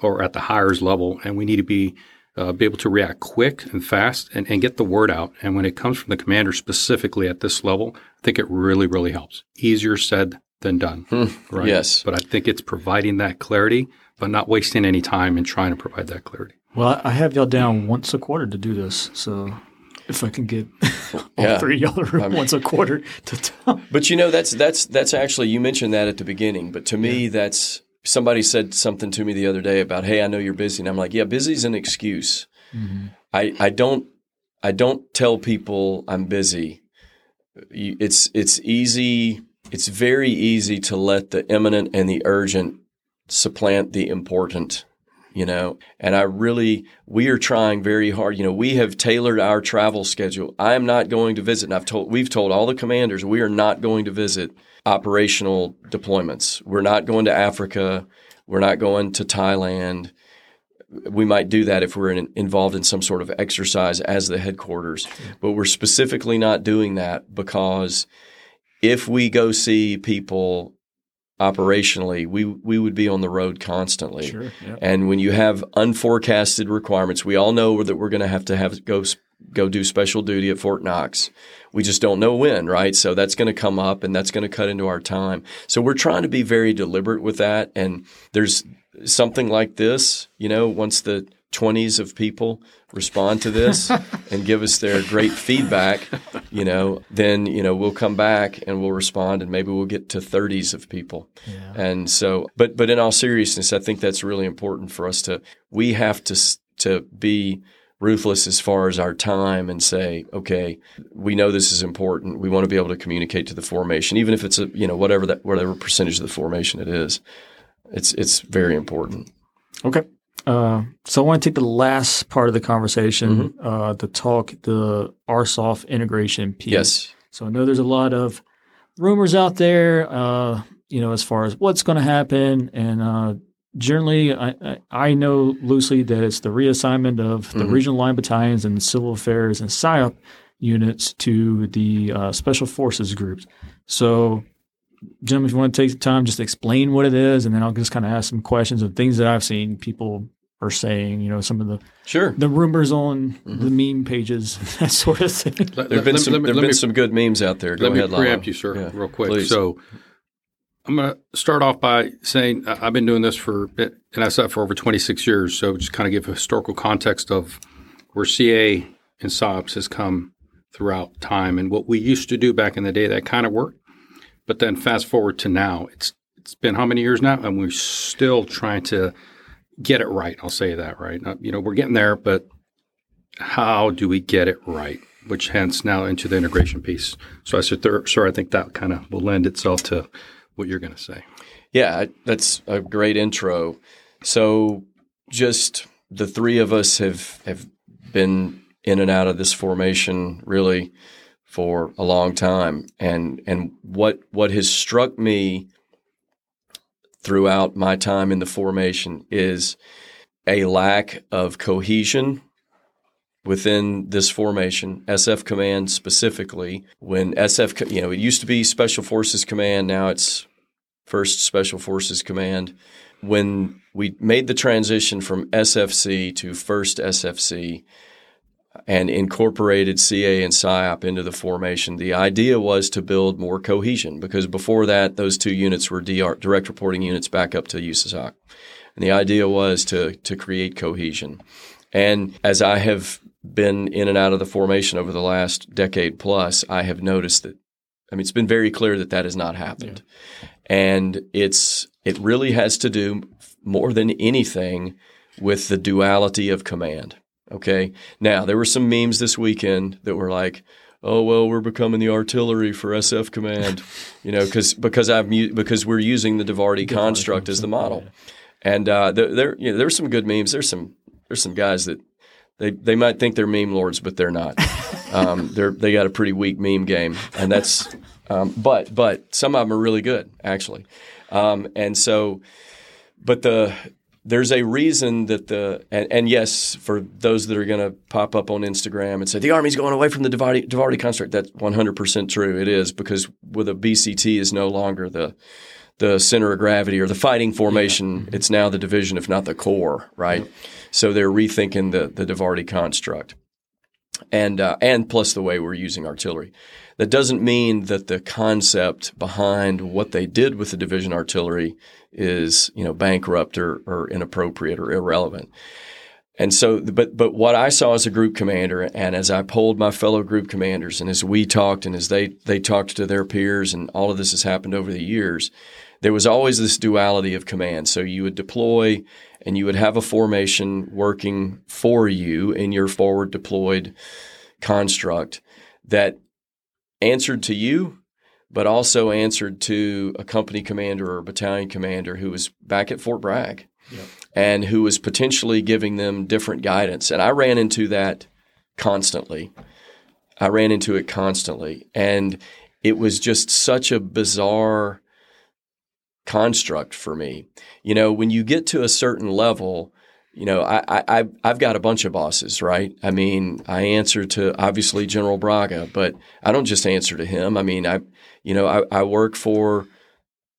or at the hires level, and we need to be uh, be able to react quick and fast and, and get the word out. And when it comes from the commander specifically at this level, I think it really, really helps. Easier said than done. right? yes. But I think it's providing that clarity, but not wasting any time in trying to provide that clarity. Well, I have y'all down once a quarter to do this, so if I can get (laughs) all Yeah. three to room once a quarter to tell. But you know, that's that's that's actually you mentioned that at the beginning. But to me, that's somebody said something to me the other day about, "Hey, I know you're busy," and I'm like, "Yeah, busy's an excuse. Mm-hmm. I I don't I don't tell people I'm busy. It's it's easy. It's very easy to let the imminent and the urgent supplant the important." You know, and I really, we are trying very hard. You know, we have tailored our travel schedule. I am not going to visit, and I've told, we've told all the commanders we are not going to visit operational deployments. We're not going to Africa. We're not going to Thailand. We might do that if we're in, involved in some sort of exercise as the headquarters, but we're specifically not doing that because if we go see people operationally, we we would be on the road constantly. Sure. Yeah. And when you have unforecasted requirements, we all know that we're going to have to have go go do special duty at Fort Knox. We just don't know when, right? So that's going to come up and that's going to cut into our time. So we're trying to be very deliberate with that. And there's something like this, you know, once the 20s of people respond to this (laughs) and give us their great feedback, you know, then, you know, we'll come back and we'll respond and maybe we'll get to 30s of people. And so, but, but in all seriousness, I think that's really important for us to, we have to, to be ruthless as far as our time and say, okay, we know this is important. We want to be able to communicate to the formation, even if it's a, you know, whatever that, whatever percentage of the formation it is. It's, it's very important. Okay. Uh, so I want to take the last part of the conversation Mm-hmm. uh, to talk the ARSOF integration piece. Yes. So I know there's a lot of rumors out there, uh, you know, as far as what's going to happen, and uh, generally, I, I, know loosely that it's the reassignment of the Mhm. regional line battalions and civil affairs and PSYOP units to the uh, special forces groups. So, Jim, if you want to take the time, just explain what it is, and then I'll just kind of ask some questions of things that I've seen people are saying. You know, some of the Sure. the rumors on the meme pages, (laughs) that sort of thing. Let- There have been let- some. let me- There have let been me- some good memes out there. Go Let ahead, me Lalo. preempt you, sir, Yeah, real quick. please. So I'm going to start off by saying uh, I've been doing this for in SF for over 26 years. So just kind of give a historical context of where CA and SOPs has come throughout time and what we used to do back in the day that kind of worked. But then fast forward to now, it's it's been how many years now, and we're still trying to get it right. I'll say that right. You know, we're getting there, but how do we get it right? Which hence now into the integration piece. So I said, sir, I think that kind of will lend itself to what you're going to say. Yeah, that's a great intro. So just the three of us have have been in and out of this formation really for a long time, and and what what has struck me throughout my time in the formation is a lack of cohesion within this formation, SF Command specifically. When SF, you know, it used to be Special Forces Command, now it's First Special Forces Command. When we made the transition from SFC to First SFC and incorporated CA and PSYOP into the formation, the idea was to build more cohesion because before that, those two units were DR, direct reporting units back up to USASOC. And the idea was to, to create cohesion. And as I have been in and out of the formation over the last decade plus, I have noticed that. I mean, it's been very clear that that has not happened, yeah. and it's it really has to do more than anything with the duality of command. Okay, now there were some memes this weekend that were like, "Oh well, we're becoming the artillery for SF command," (laughs) you know, because because I've because we're using the DIVARTY construct as the model, and uh, there there you know, there's some good memes. There's some there's some guys that they they might think they're meme lords, but they're not. (laughs) Um, they're they got a pretty weak meme game, and that's. Um, but but some of them are really good actually, um, and so, but the there's a reason that the and, and, yes, for those that are going to pop up on Instagram and say the army's going away from the DIVARTY construct, that's 100 percent true. It is because with a BCT is no longer the the center of gravity or the fighting formation. Yeah. It's now the division, if not the corps, right? Yeah. So they're rethinking the the DIVARTY construct, and uh, and plus the way we're using artillery. That doesn't mean that the concept behind what they did with the division artillery is you know bankrupt or, or inappropriate or irrelevant. And so, but but what I saw as a group commander, and as I polled my fellow group commanders, and as we talked, and as they they talked to their peers, and all of this has happened over the years, there was always this duality of command. So you would deploy and you would have a formation working for you in your forward deployed construct that answered to you, but also answered to a company commander or a battalion commander who was back at Fort Bragg yep. and who was potentially giving them different guidance. And I ran into that constantly. I ran into it constantly. And it was just such a bizarre construct for me. You know, when you get to a certain level, you know, I, I I've got a bunch of bosses, right? I mean, I answer to obviously General Braga, but I don't just answer to him. I mean, I you know, I, I work for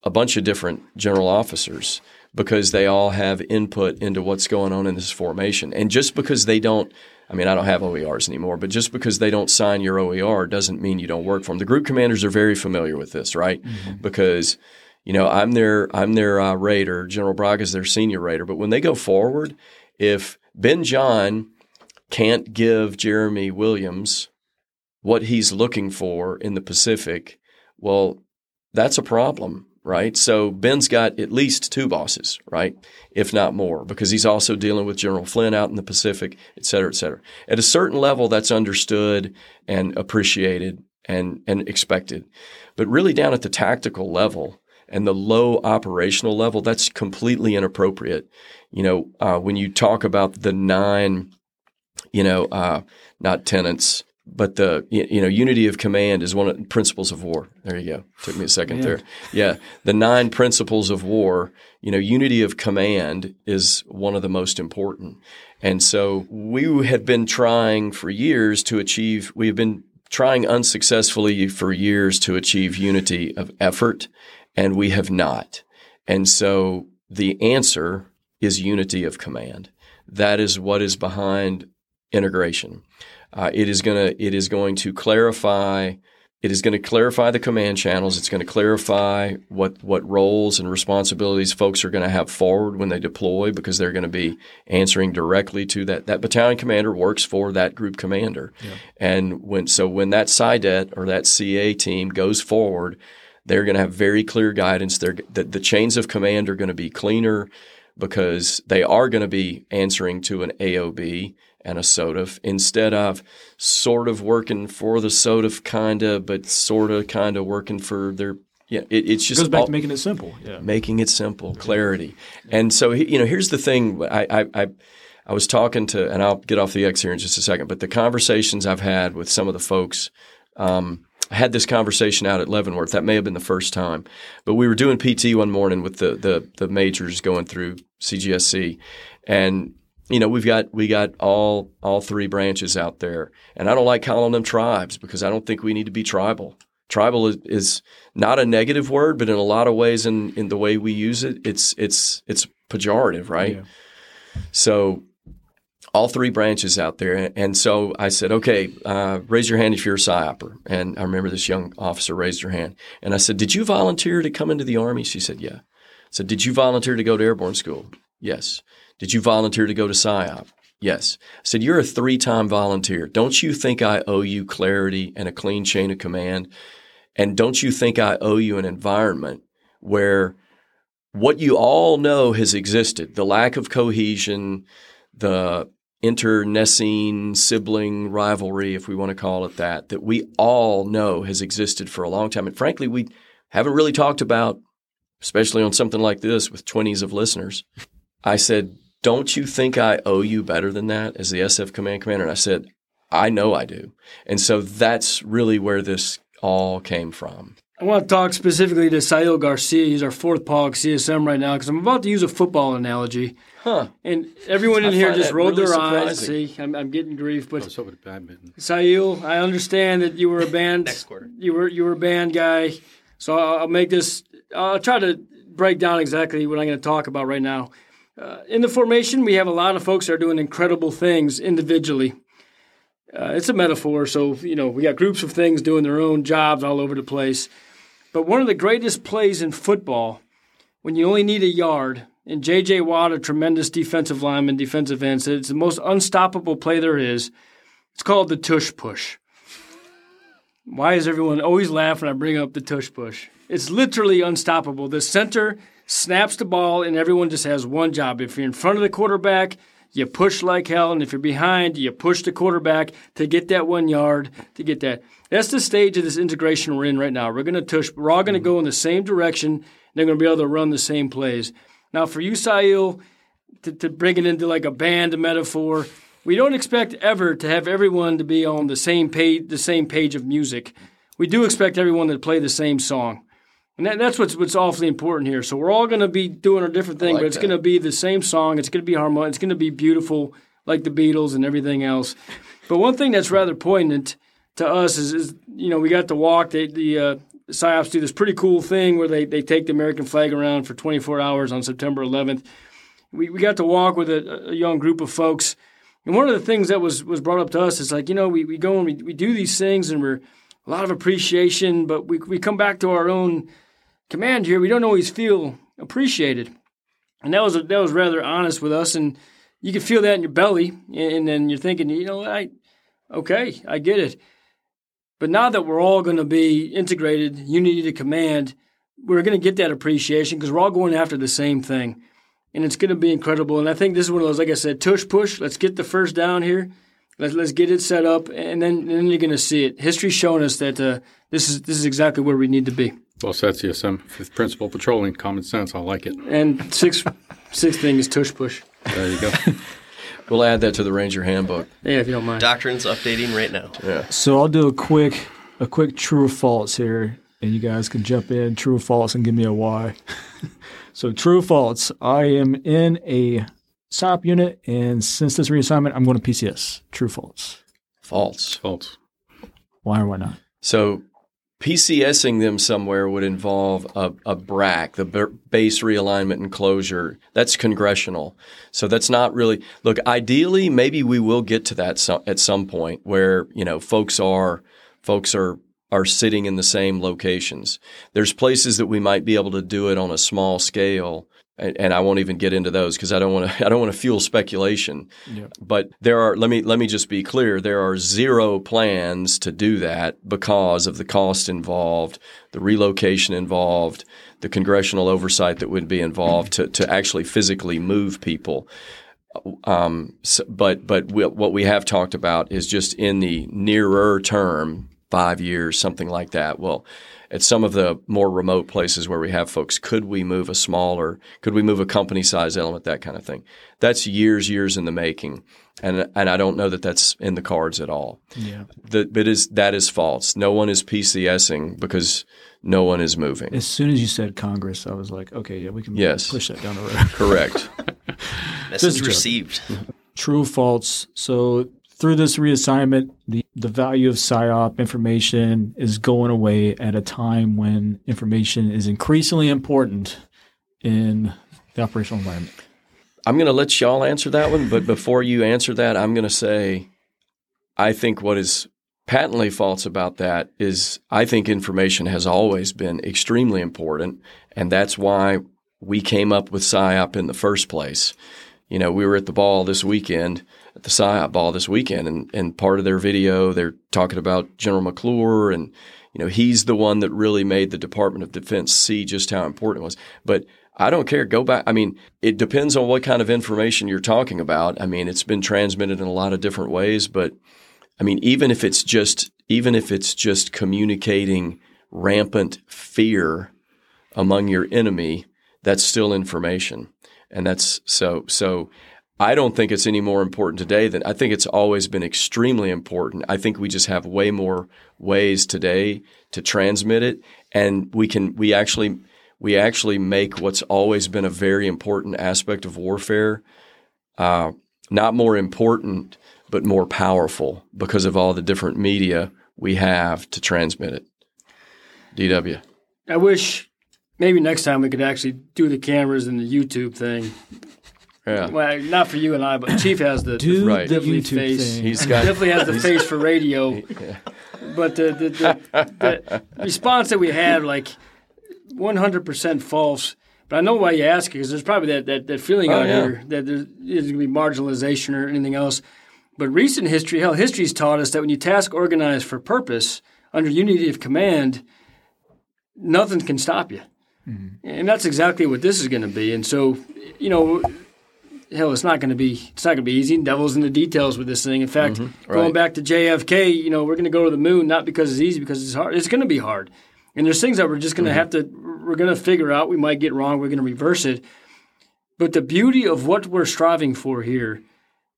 a bunch of different general officers because they all have input into what's going on in this formation. And just because they don't I mean, I don't have OERs anymore, but just because they don't sign your OER doesn't mean you don't work for them. The group commanders are very familiar with this, right? Mm-hmm. Because you know, I'm their I'm their uh, rater. General Braga is their senior rater. But when they go forward, if Ben John can't give Jeremy Williams what he's looking for in the Pacific, well, that's a problem, right? So Ben's got at least two bosses, right? If not more, because he's also dealing with General Flynn out in the Pacific, et cetera, et cetera. At a certain level, that's understood and appreciated and, and expected. But really down at the tactical level, and the low operational level, that's completely inappropriate. You know, uh, when you talk about the nine, you know, uh, not tenants, but the you know unity of command is one of the principles of war. There you go. Took me a second there. Yeah, the nine principles of war. You know, unity of command is one of the most important. And so we have been trying for years to achieve. We have been trying unsuccessfully for years to achieve unity of effort and we have not. And so the answer is unity of command. That is what is behind integration. Uh, it is going to it is going to clarify it is going to clarify the command channels. It's going to clarify what what roles and responsibilities folks are going to have forward when they deploy because they're going to be answering directly to that. That battalion commander works for that group commander, yeah. and when so when that SIDET or that CA team goes forward, They're going to have very clear guidance. They're, the, the chains of command are going to be cleaner because they are going to be answering to an AOB and a SOTF instead of sort of working for the SOTF kind of, but sort of kind of working for their. Yeah, it, it's just It goes back all- to making it simple. Yeah. making it simple, clarity. And so, you know, here's the thing. I, I, I, I was talking to, and I'll get off the X here in just a second, but the conversations I've had with some of the folks, um, I had this conversation out at Leavenworth. That may have been the first time, but we were doing PT one morning with the the, the majors going through CGSC, and you know we've got we got all all three branches out there, and I don't like calling them tribes because I don't think we need to be tribal. Tribal is, is not a negative word, but in a lot of ways, in, in the way we use it, it's it's it's pejorative, right? Yeah. So all three branches out there. And so I said, okay, uh, raise your hand if you're a PSYOPer. And I remember this young officer raised her hand. And I said, did you volunteer to come into the Army? She said, yeah. Said, did you volunteer to go to airborne school? Yes. Did you volunteer to go to PSYOP? Yes. I said, you're a three-time volunteer. Don't you think I owe you clarity and a clean chain of command? And don't you think I owe you an environment where what you all know has existed, the lack of cohesion, the internecine sibling rivalry, if we want to call it that, that we all know has existed for a long time. And frankly, we haven't really talked about, especially on something like this with 20s of listeners. I said, Don't you think I owe you better than that as the SF command commander? And I said, I know I do. And so that's really where this all came from. I want to talk specifically to Sail Garcia. He's our fourth POG CSM right now because I'm about to use a football analogy. Huh. And everyone in I here just that rolled really their eyes. surprising. See, I'm, I'm getting grief. I But was hoping badminton. Sail, I understand that you were a band. Next quarter. You were you were a band guy. So I'll, I'll make this. I'll try to break down exactly what I'm going to talk about right now. Uh, in the formation, we have a lot of folks that are doing incredible things individually. Uh, it's a metaphor, so you know we got groups of things doing their own jobs all over the place. But one of the greatest plays in football, when you only need a yard, and J.J. Watt, a tremendous defensive lineman, defensive end, said it's the most unstoppable play there is. It's called the tush push. Why is everyone always laughing when I bring up the tush push? It's literally unstoppable. The center snaps the ball, and everyone just has one job. If you're in front of the quarterback, you push like hell, and if you're behind, you push the quarterback to get that one yard, to get that. That's the stage of this integration we're in right now. We're going to tush. We're all going to mm-hmm. go in the same direction. And they're going to be able to run the same plays. Now, for you, Sail, to, to bring it into like a band metaphor, we don't expect ever to have everyone to be on the same page, the same page of music. We do expect everyone to play the same song. And that, that's what's what's awfully important here. So we're all going to be doing our different thing, like but it's going to be the same song. It's going to be harmonious. It's going to be beautiful, like the Beatles and everything else. But one thing that's rather poignant to us is, is you know, we got to walk. They, the uh, psyops do this pretty cool thing where they, they take the American flag around for 24 hours on September 11th. We, we got to walk with a, a young group of folks. And one of the things that was, was brought up to us is like, you know, we, we go and we, we do these things and we're a lot of appreciation, but we, we come back to our own command here. We don't always feel appreciated. And that was that was rather honest with us, and you can feel that in your belly, and then you're thinking, you know, I, okay, I get it. But now that we're all going to be integrated, unity to command, we're going to get that appreciation because we're all going after the same thing, and it's going to be incredible. And I think this is one of those, like I said, tush push. Let's get the first down here. Let's let's get it set up, and then and then you're going to see it. History's shown us that uh, this is this is exactly where we need to be. Well said, CSM. Fifth principle, patrolling, common sense. I like it. And sixth sixth thing is tush push. There you go. (laughs) We'll add that to the Ranger handbook. Yeah, if you don't mind. Doctrine's updating right now. Yeah. So I'll do a quick a quick true or false here, and you guys can jump in true or false and give me a why. (laughs) so true or false, I am in a SOP unit, and since this reassignment, I'm going to PCS. True or false? False. False. Why or why not? So PCSing them somewhere would involve a, a BRAC, the b- base realignment and closure. That's congressional. So that's not really look. Ideally, maybe we will get to that so, at some point where you know folks are folks are are sitting in the same locations. There's places that we might be able to do it on a small scale and, and I won't even get into those because I don't want to (laughs) I don't want to fuel speculation. But there are let me let me just be clear. There are zero plans to do that because of the cost involved, the relocation involved, the congressional oversight that would be involved to to actually physically move people. Um, so, but but we, what we have talked about is just in the nearer term, five years, something like that. Well, at some of the more remote places where we have folks, could we move a smaller, could we move a company size element, that kind of thing? That's years, years in the making, and and I don't know that that's in the cards at all. Yeah. The, but is that is false. No one is PCSing because no one is moving. As soon as you said Congress, I was like, okay, yeah, we can Yes. push that down the road. Correct. (laughs) Message received. True or false? So through this reassignment, the, the value of PSYOP information is going away at a time when information is increasingly important in the operational environment. I'm going to let y'all answer that one, but before you answer that, I'm going to say I think what is patently false about that is I think information has always been extremely important, and that's why we came up with PSYOP in the first place. You know, we were at the ball this weekend, at the PSYOP ball this weekend, and, and part of their video, they're talking about General McClure, and, you know, he's the one that really made the Department of Defense see just how important it was. But I don't care. Go back. I mean, it depends on what kind of information you're talking about. I mean, it's been transmitted in a lot of different ways, but I mean, even if it's just even if it's just communicating rampant fear among your enemy, that's still information. And that's so so I don't think it's any more important today than I think it's always been extremely important. I think we just have way more ways today to transmit it and we can we actually we actually make what's always been a very important aspect of warfare uh, not more important but more powerful because of all the different media we have to transmit it. DW. I wish maybe next time we could actually do the cameras and the YouTube thing. Yeah. Well, not for you and I, but Chief has the, Do the Right. definitely YouTube face. thing. He's got definitely has the face for radio. (laughs) But the, the, the, the response that we had, like 100% false. But I know why you ask it because there's probably that, that, that feeling Oh, out yeah. here that there is going to be marginalization or anything else. But recent history, hell, history's taught us that when you task organize for purpose under unity of command, nothing can stop you. Mm-hmm. And that's exactly what this is going to be. And so, you know, hell, it's not going to be it's not going to be easy. Devil's in the details with this thing. In fact, mm-hmm. going right. back to JFK, you know, we're going to go to the moon not because it's easy, because it's hard. It's going to be hard. And there's things that we're just going to mm-hmm. have to we're going to figure out. We might get wrong. We're going to reverse it. But the beauty of what we're striving for here,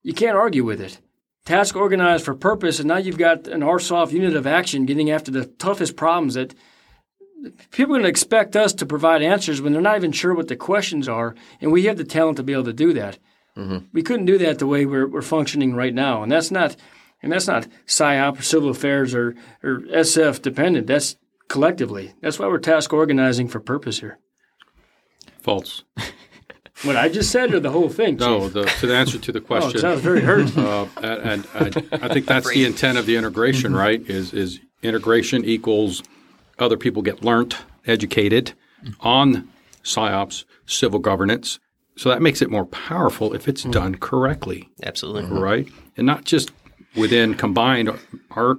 you can't argue with it. Task organized for purpose, and now you've got an ARSOF unit of action getting after the toughest problems that people are going to expect us to provide answers when they're not even sure what the questions are, and we have the talent to be able to do that. We couldn't do that the way we're, we're functioning right now, and that's not and that's not PSYOP or civil affairs or, or SF dependent. That's collectively. That's why we're task organizing for purpose here. False. (laughs) What I just said or the whole thing? No, the, to the answer to the (laughs) Oh, 'cause question. I was very hurt. Uh, and, and I, I think that's the intent of the integration, right? Is is integration equals other people get learnt, educated on psyops, civil governance. So that makes it more powerful if it's done correctly, Absolutely. right? And not just within combined our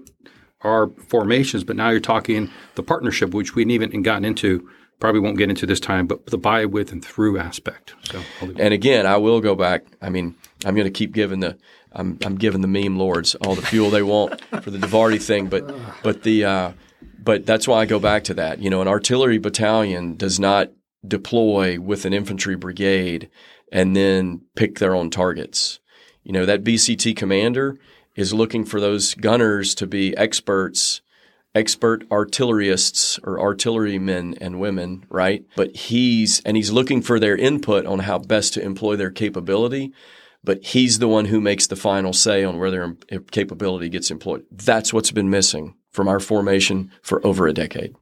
our formations, but now you're talking the partnership, which we haven't even gotten into. Probably won't get into this time, but the by, with, and through aspect. So I'll leave it. And again, I will go back. I mean, I'm going to keep giving the I'm I'm giving the meme lords all the fuel they want for the DIVARTY thing, but but the uh, but that's why I go back to that. You know, an artillery battalion does not deploy with an infantry brigade and then pick their own targets. You know, that BCT commander is looking for those gunners to be experts expert artillerists or artillerymen and women, right? But he's and he's looking for their input on how best to employ their capability. But he's the one who makes the final say on where their capability gets employed. That's what's been missing from our formation for over a decade.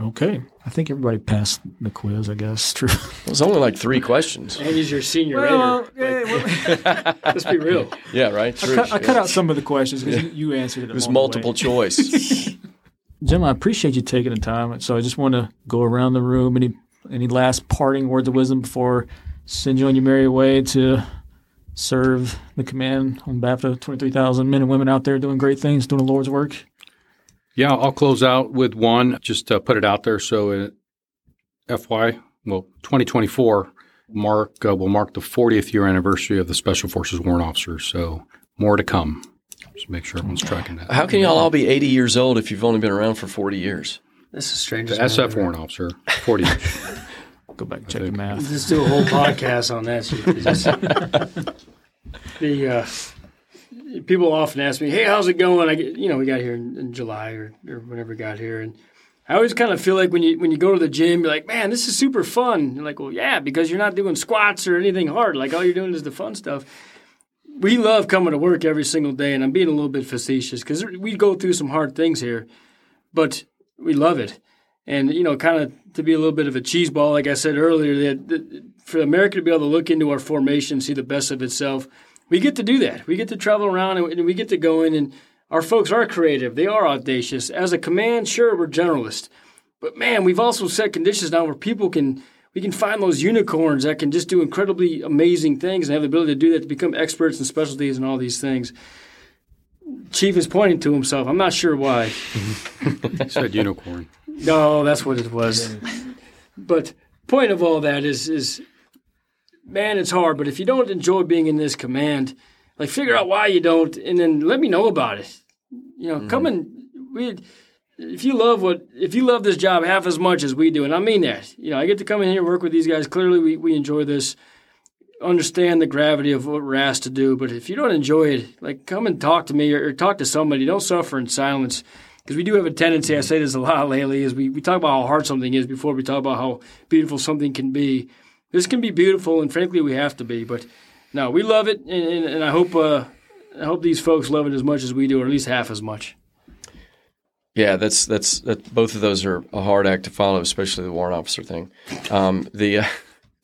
Okay. I think everybody passed the quiz, I guess. (laughs) True. It was only like three questions. and he's your senior Well, rater. yeah, Like, (laughs) let's be real. Yeah, right. I, cut, I cut out some of the questions because you, you answered it. It was multiple choice. (laughs) Jim, I appreciate you taking the time. So I just want to go around the room. Any any last parting words of wisdom before send you on your merry way to serve the command on behalf of 23,000 men and women out there doing great things, doing the Lord's work? Yeah, I'll close out with one, just to put it out there. So, in FY, well, 2024 mark uh, will mark the 40th year anniversary of the Special Forces Warrant Officers. So, more to come. Just make sure everyone's tracking that. How can y'all all be 80 years old if you've only been around for 40 years? This is strange. The SF Warrant Officer, 40 years. (laughs) Go back and check the math. Let's do a whole podcast on that. (laughs) the uh, people often ask me, "Hey, how's it going?" I get, you know, we got here in, in July or, or whenever we got here, and I always kind of feel like when you when you go to the gym, you're like, "Man, this is super fun." You're like, "Well, yeah, because you're not doing squats or anything hard. Like all you're doing is the fun stuff." We love coming to work every single day, and I'm being a little bit facetious because we go through some hard things here, but we love it and you know, kind of to be a little bit of a cheese ball, like I said earlier, that, that for America to be able to look into our formation, see the best of itself, we get to do that. We get to travel around and we get to go in, and our folks are creative. They are audacious. As a command, sure, we're generalist, but man, we've also set conditions now where people can. We can find those unicorns that can just do incredibly amazing things and have the ability to do that to become experts in specialties and all these things. Chief is pointing to himself. I'm not sure why. he said unicorn. No, that's what it was. but point of all that is is man, it's hard. But if you don't enjoy being in this command, like figure out why you don't, and then let me know about it. You know, mm-hmm. come and we. If you love what if you love this job half as much as we do, and I mean that, you know, I get to come in here and work with these guys. Clearly, we, we enjoy this. Understand the gravity of what we're asked to do, but if you don't enjoy it, like come and talk to me or, or talk to somebody. Don't suffer in silence because we do have a tendency, I say this a lot lately, is we, we talk about how hard something is before we talk about how beautiful something can be. This can be beautiful, and frankly, we have to be. But no, we love it, and, and I hope uh, I hope these folks love it as much as we do, or at least half as much. Yeah, that's that's that. Both of those are a hard act to follow, especially the warrant officer thing. Um, the uh,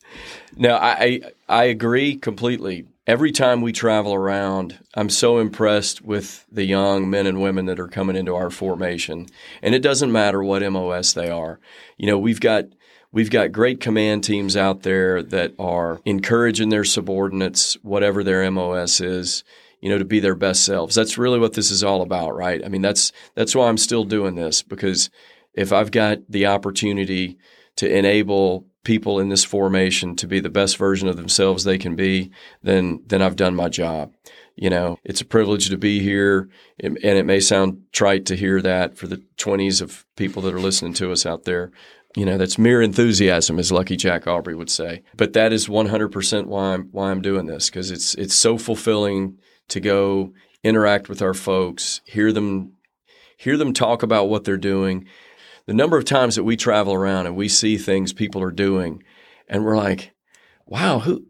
(laughs) no, I I agree completely every time we travel around, I'm so impressed with the young men and women that are coming into our formation. And it doesn't matter what MOS they are. You know, we've got we've got great command teams out there that are encouraging their subordinates, whatever their MOS is, you know, to be their best selves. That's really what this is all about, right? I mean, that's that's why I'm still doing this because if I've got the opportunity to enable people in this formation to be the best version of themselves they can be, then then I've done my job. You know, it's a privilege to be here, and it may sound trite to hear that for the 20s of people that are listening to us out there. You know, that's mere enthusiasm, as Lucky Jack Aubrey would say. But that is 100% why I'm why I'm doing this because it's it's so fulfilling to go interact with our folks, hear them hear them talk about what they're doing, the number of times that we travel around and we see things people are doing and we're like, wow, who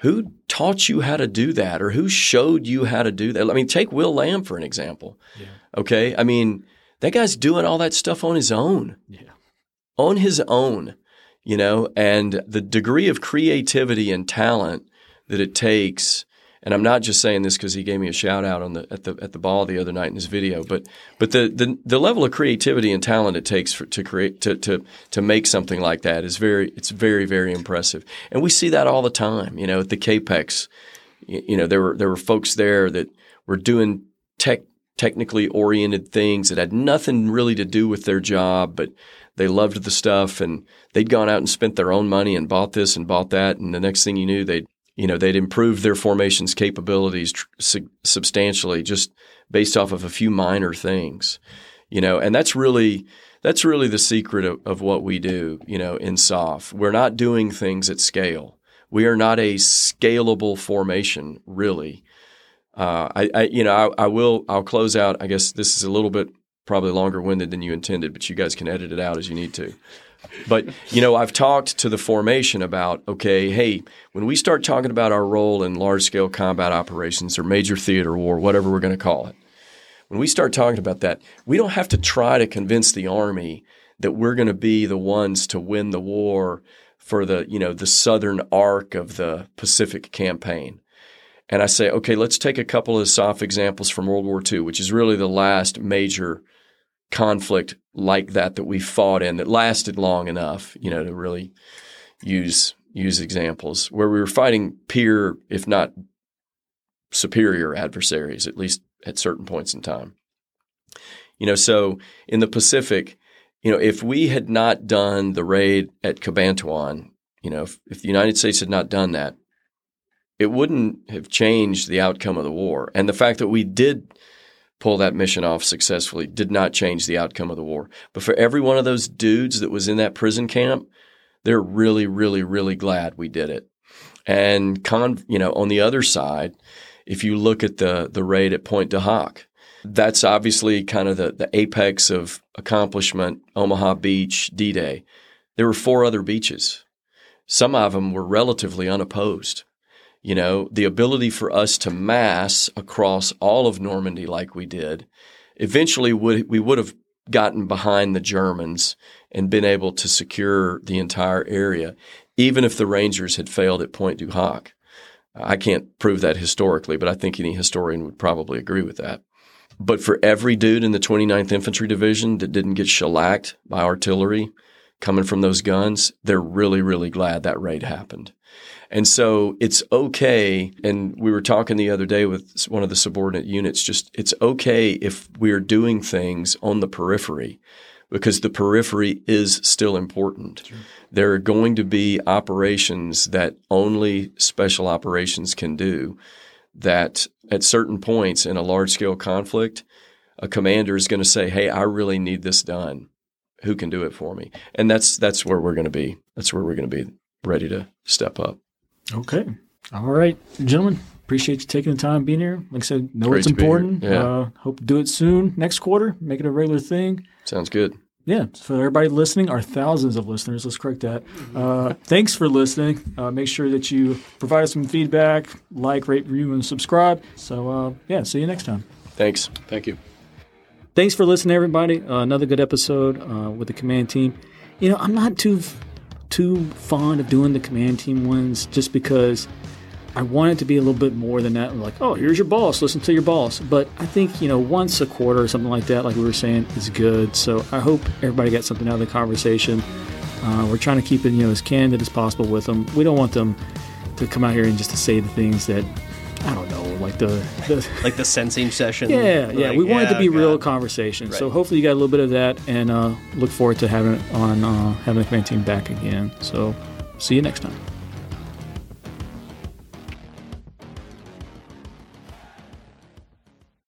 who taught you how to do that or who showed you how to do that? I mean, take Will Lamb for an example. Yeah. Okay. I mean, that guy's doing all that stuff on his own. Yeah. On his own, you know, and the degree of creativity and talent that it takes and I'm not just saying this because he gave me a shout out on the at the at the ball the other night in his video, but but the the, the level of creativity and talent it takes for, to create to, to to make something like that is very it's very very impressive, and we see that all the time. You know, at the Capex, you, you know there were there were folks there that were doing tech technically oriented things that had nothing really to do with their job, but they loved the stuff and they'd gone out and spent their own money and bought this and bought that, and the next thing you knew they'd you know, they'd improved their formation's capabilities tr- su- substantially just based off of a few minor things, you know, and that's really that's really the secret of, of what we do, you know, in SOF. We're not doing things at scale. We are not a scalable formation, really. Uh, I, I, you know, I, I will. I'll close out. I guess this is a little bit probably longer winded than you intended, but you guys can edit it out as you need to. But, you know, I've talked to the formation about, okay, hey, when we start talking about our role in large scale combat operations or major theater war, whatever we're going to call it, when we start talking about that, we don't have to try to convince the Army that we're going to be the ones to win the war for the, you know, the southern arc of the Pacific campaign. And I say, okay, let's take a couple of SOF examples from World War II, which is really the last major conflict like that that we fought in that lasted long enough, you know, to really use use examples where we were fighting peer, if not superior adversaries, at least at certain points in time. You know, so in the Pacific, you know, if we had not done the raid at Cabanatuan, you know, if, if the United States had not done that, it wouldn't have changed the outcome of the war. And the fact that we did pull that mission off successfully did not change the outcome of the war. But for every one of those dudes that was in that prison camp, they're really, really, really glad we did it. And con, you know, on the other side, if you look at the the raid at Pointe du Hoc, that's obviously kind of the, the apex of accomplishment, Omaha Beach, D Day. There were four other beaches. Some of them were relatively unopposed. You know, the ability for us to mass across all of Normandy like we did, eventually would, we would have gotten behind the Germans and been able to secure the entire area, even if the Rangers had failed at Pointe du Hoc. I can't prove that historically, but I think any historian would probably agree with that. But for every dude in the 29th Infantry Division that didn't get shellacked by artillery coming from those guns, they're really, really glad that raid happened. And so it's okay. And we were talking the other day with one of the subordinate units, just it's okay if we're doing things on the periphery because the periphery is still important. Sure. There are going to be operations that only special operations can do that at certain points in a large scale conflict, a commander is going to say, Hey, I really need this done. Who can do it for me? And that's that's where we're going to be. That's where we're going to be ready to step up. Okay. All right, gentlemen. Appreciate you taking the time being here. Like I said, know Great it's important. Yeah. Uh, hope to do it soon next quarter. Make it a regular thing. Sounds good. Yeah. For everybody listening, our thousands of listeners, let's correct that. Uh, thanks for listening. Uh, make sure that you provide us some feedback, like, rate, review, and subscribe. So, uh, yeah, see you next time. Thanks. Thank you. Thanks for listening, everybody. Uh, another good episode uh, with the command team. You know, I'm not too too fond of doing the command team ones just because I want it to be a little bit more than that. Like, oh, here's your boss, listen to your boss. But I think, you know, once a quarter or something like that, like we were saying, is good. So I hope everybody got something out of the conversation. Uh, we're trying to keep it, you know, as candid as possible with them. We don't want them to come out here and just to say the things that I don't know, like the, the (laughs) like the sensing session. Yeah, yeah. we want yeah, it to be God. real conversation. Right. So hopefully you got a little bit of that, and uh, look forward to having it on uh, having the command team back again. So see you next time.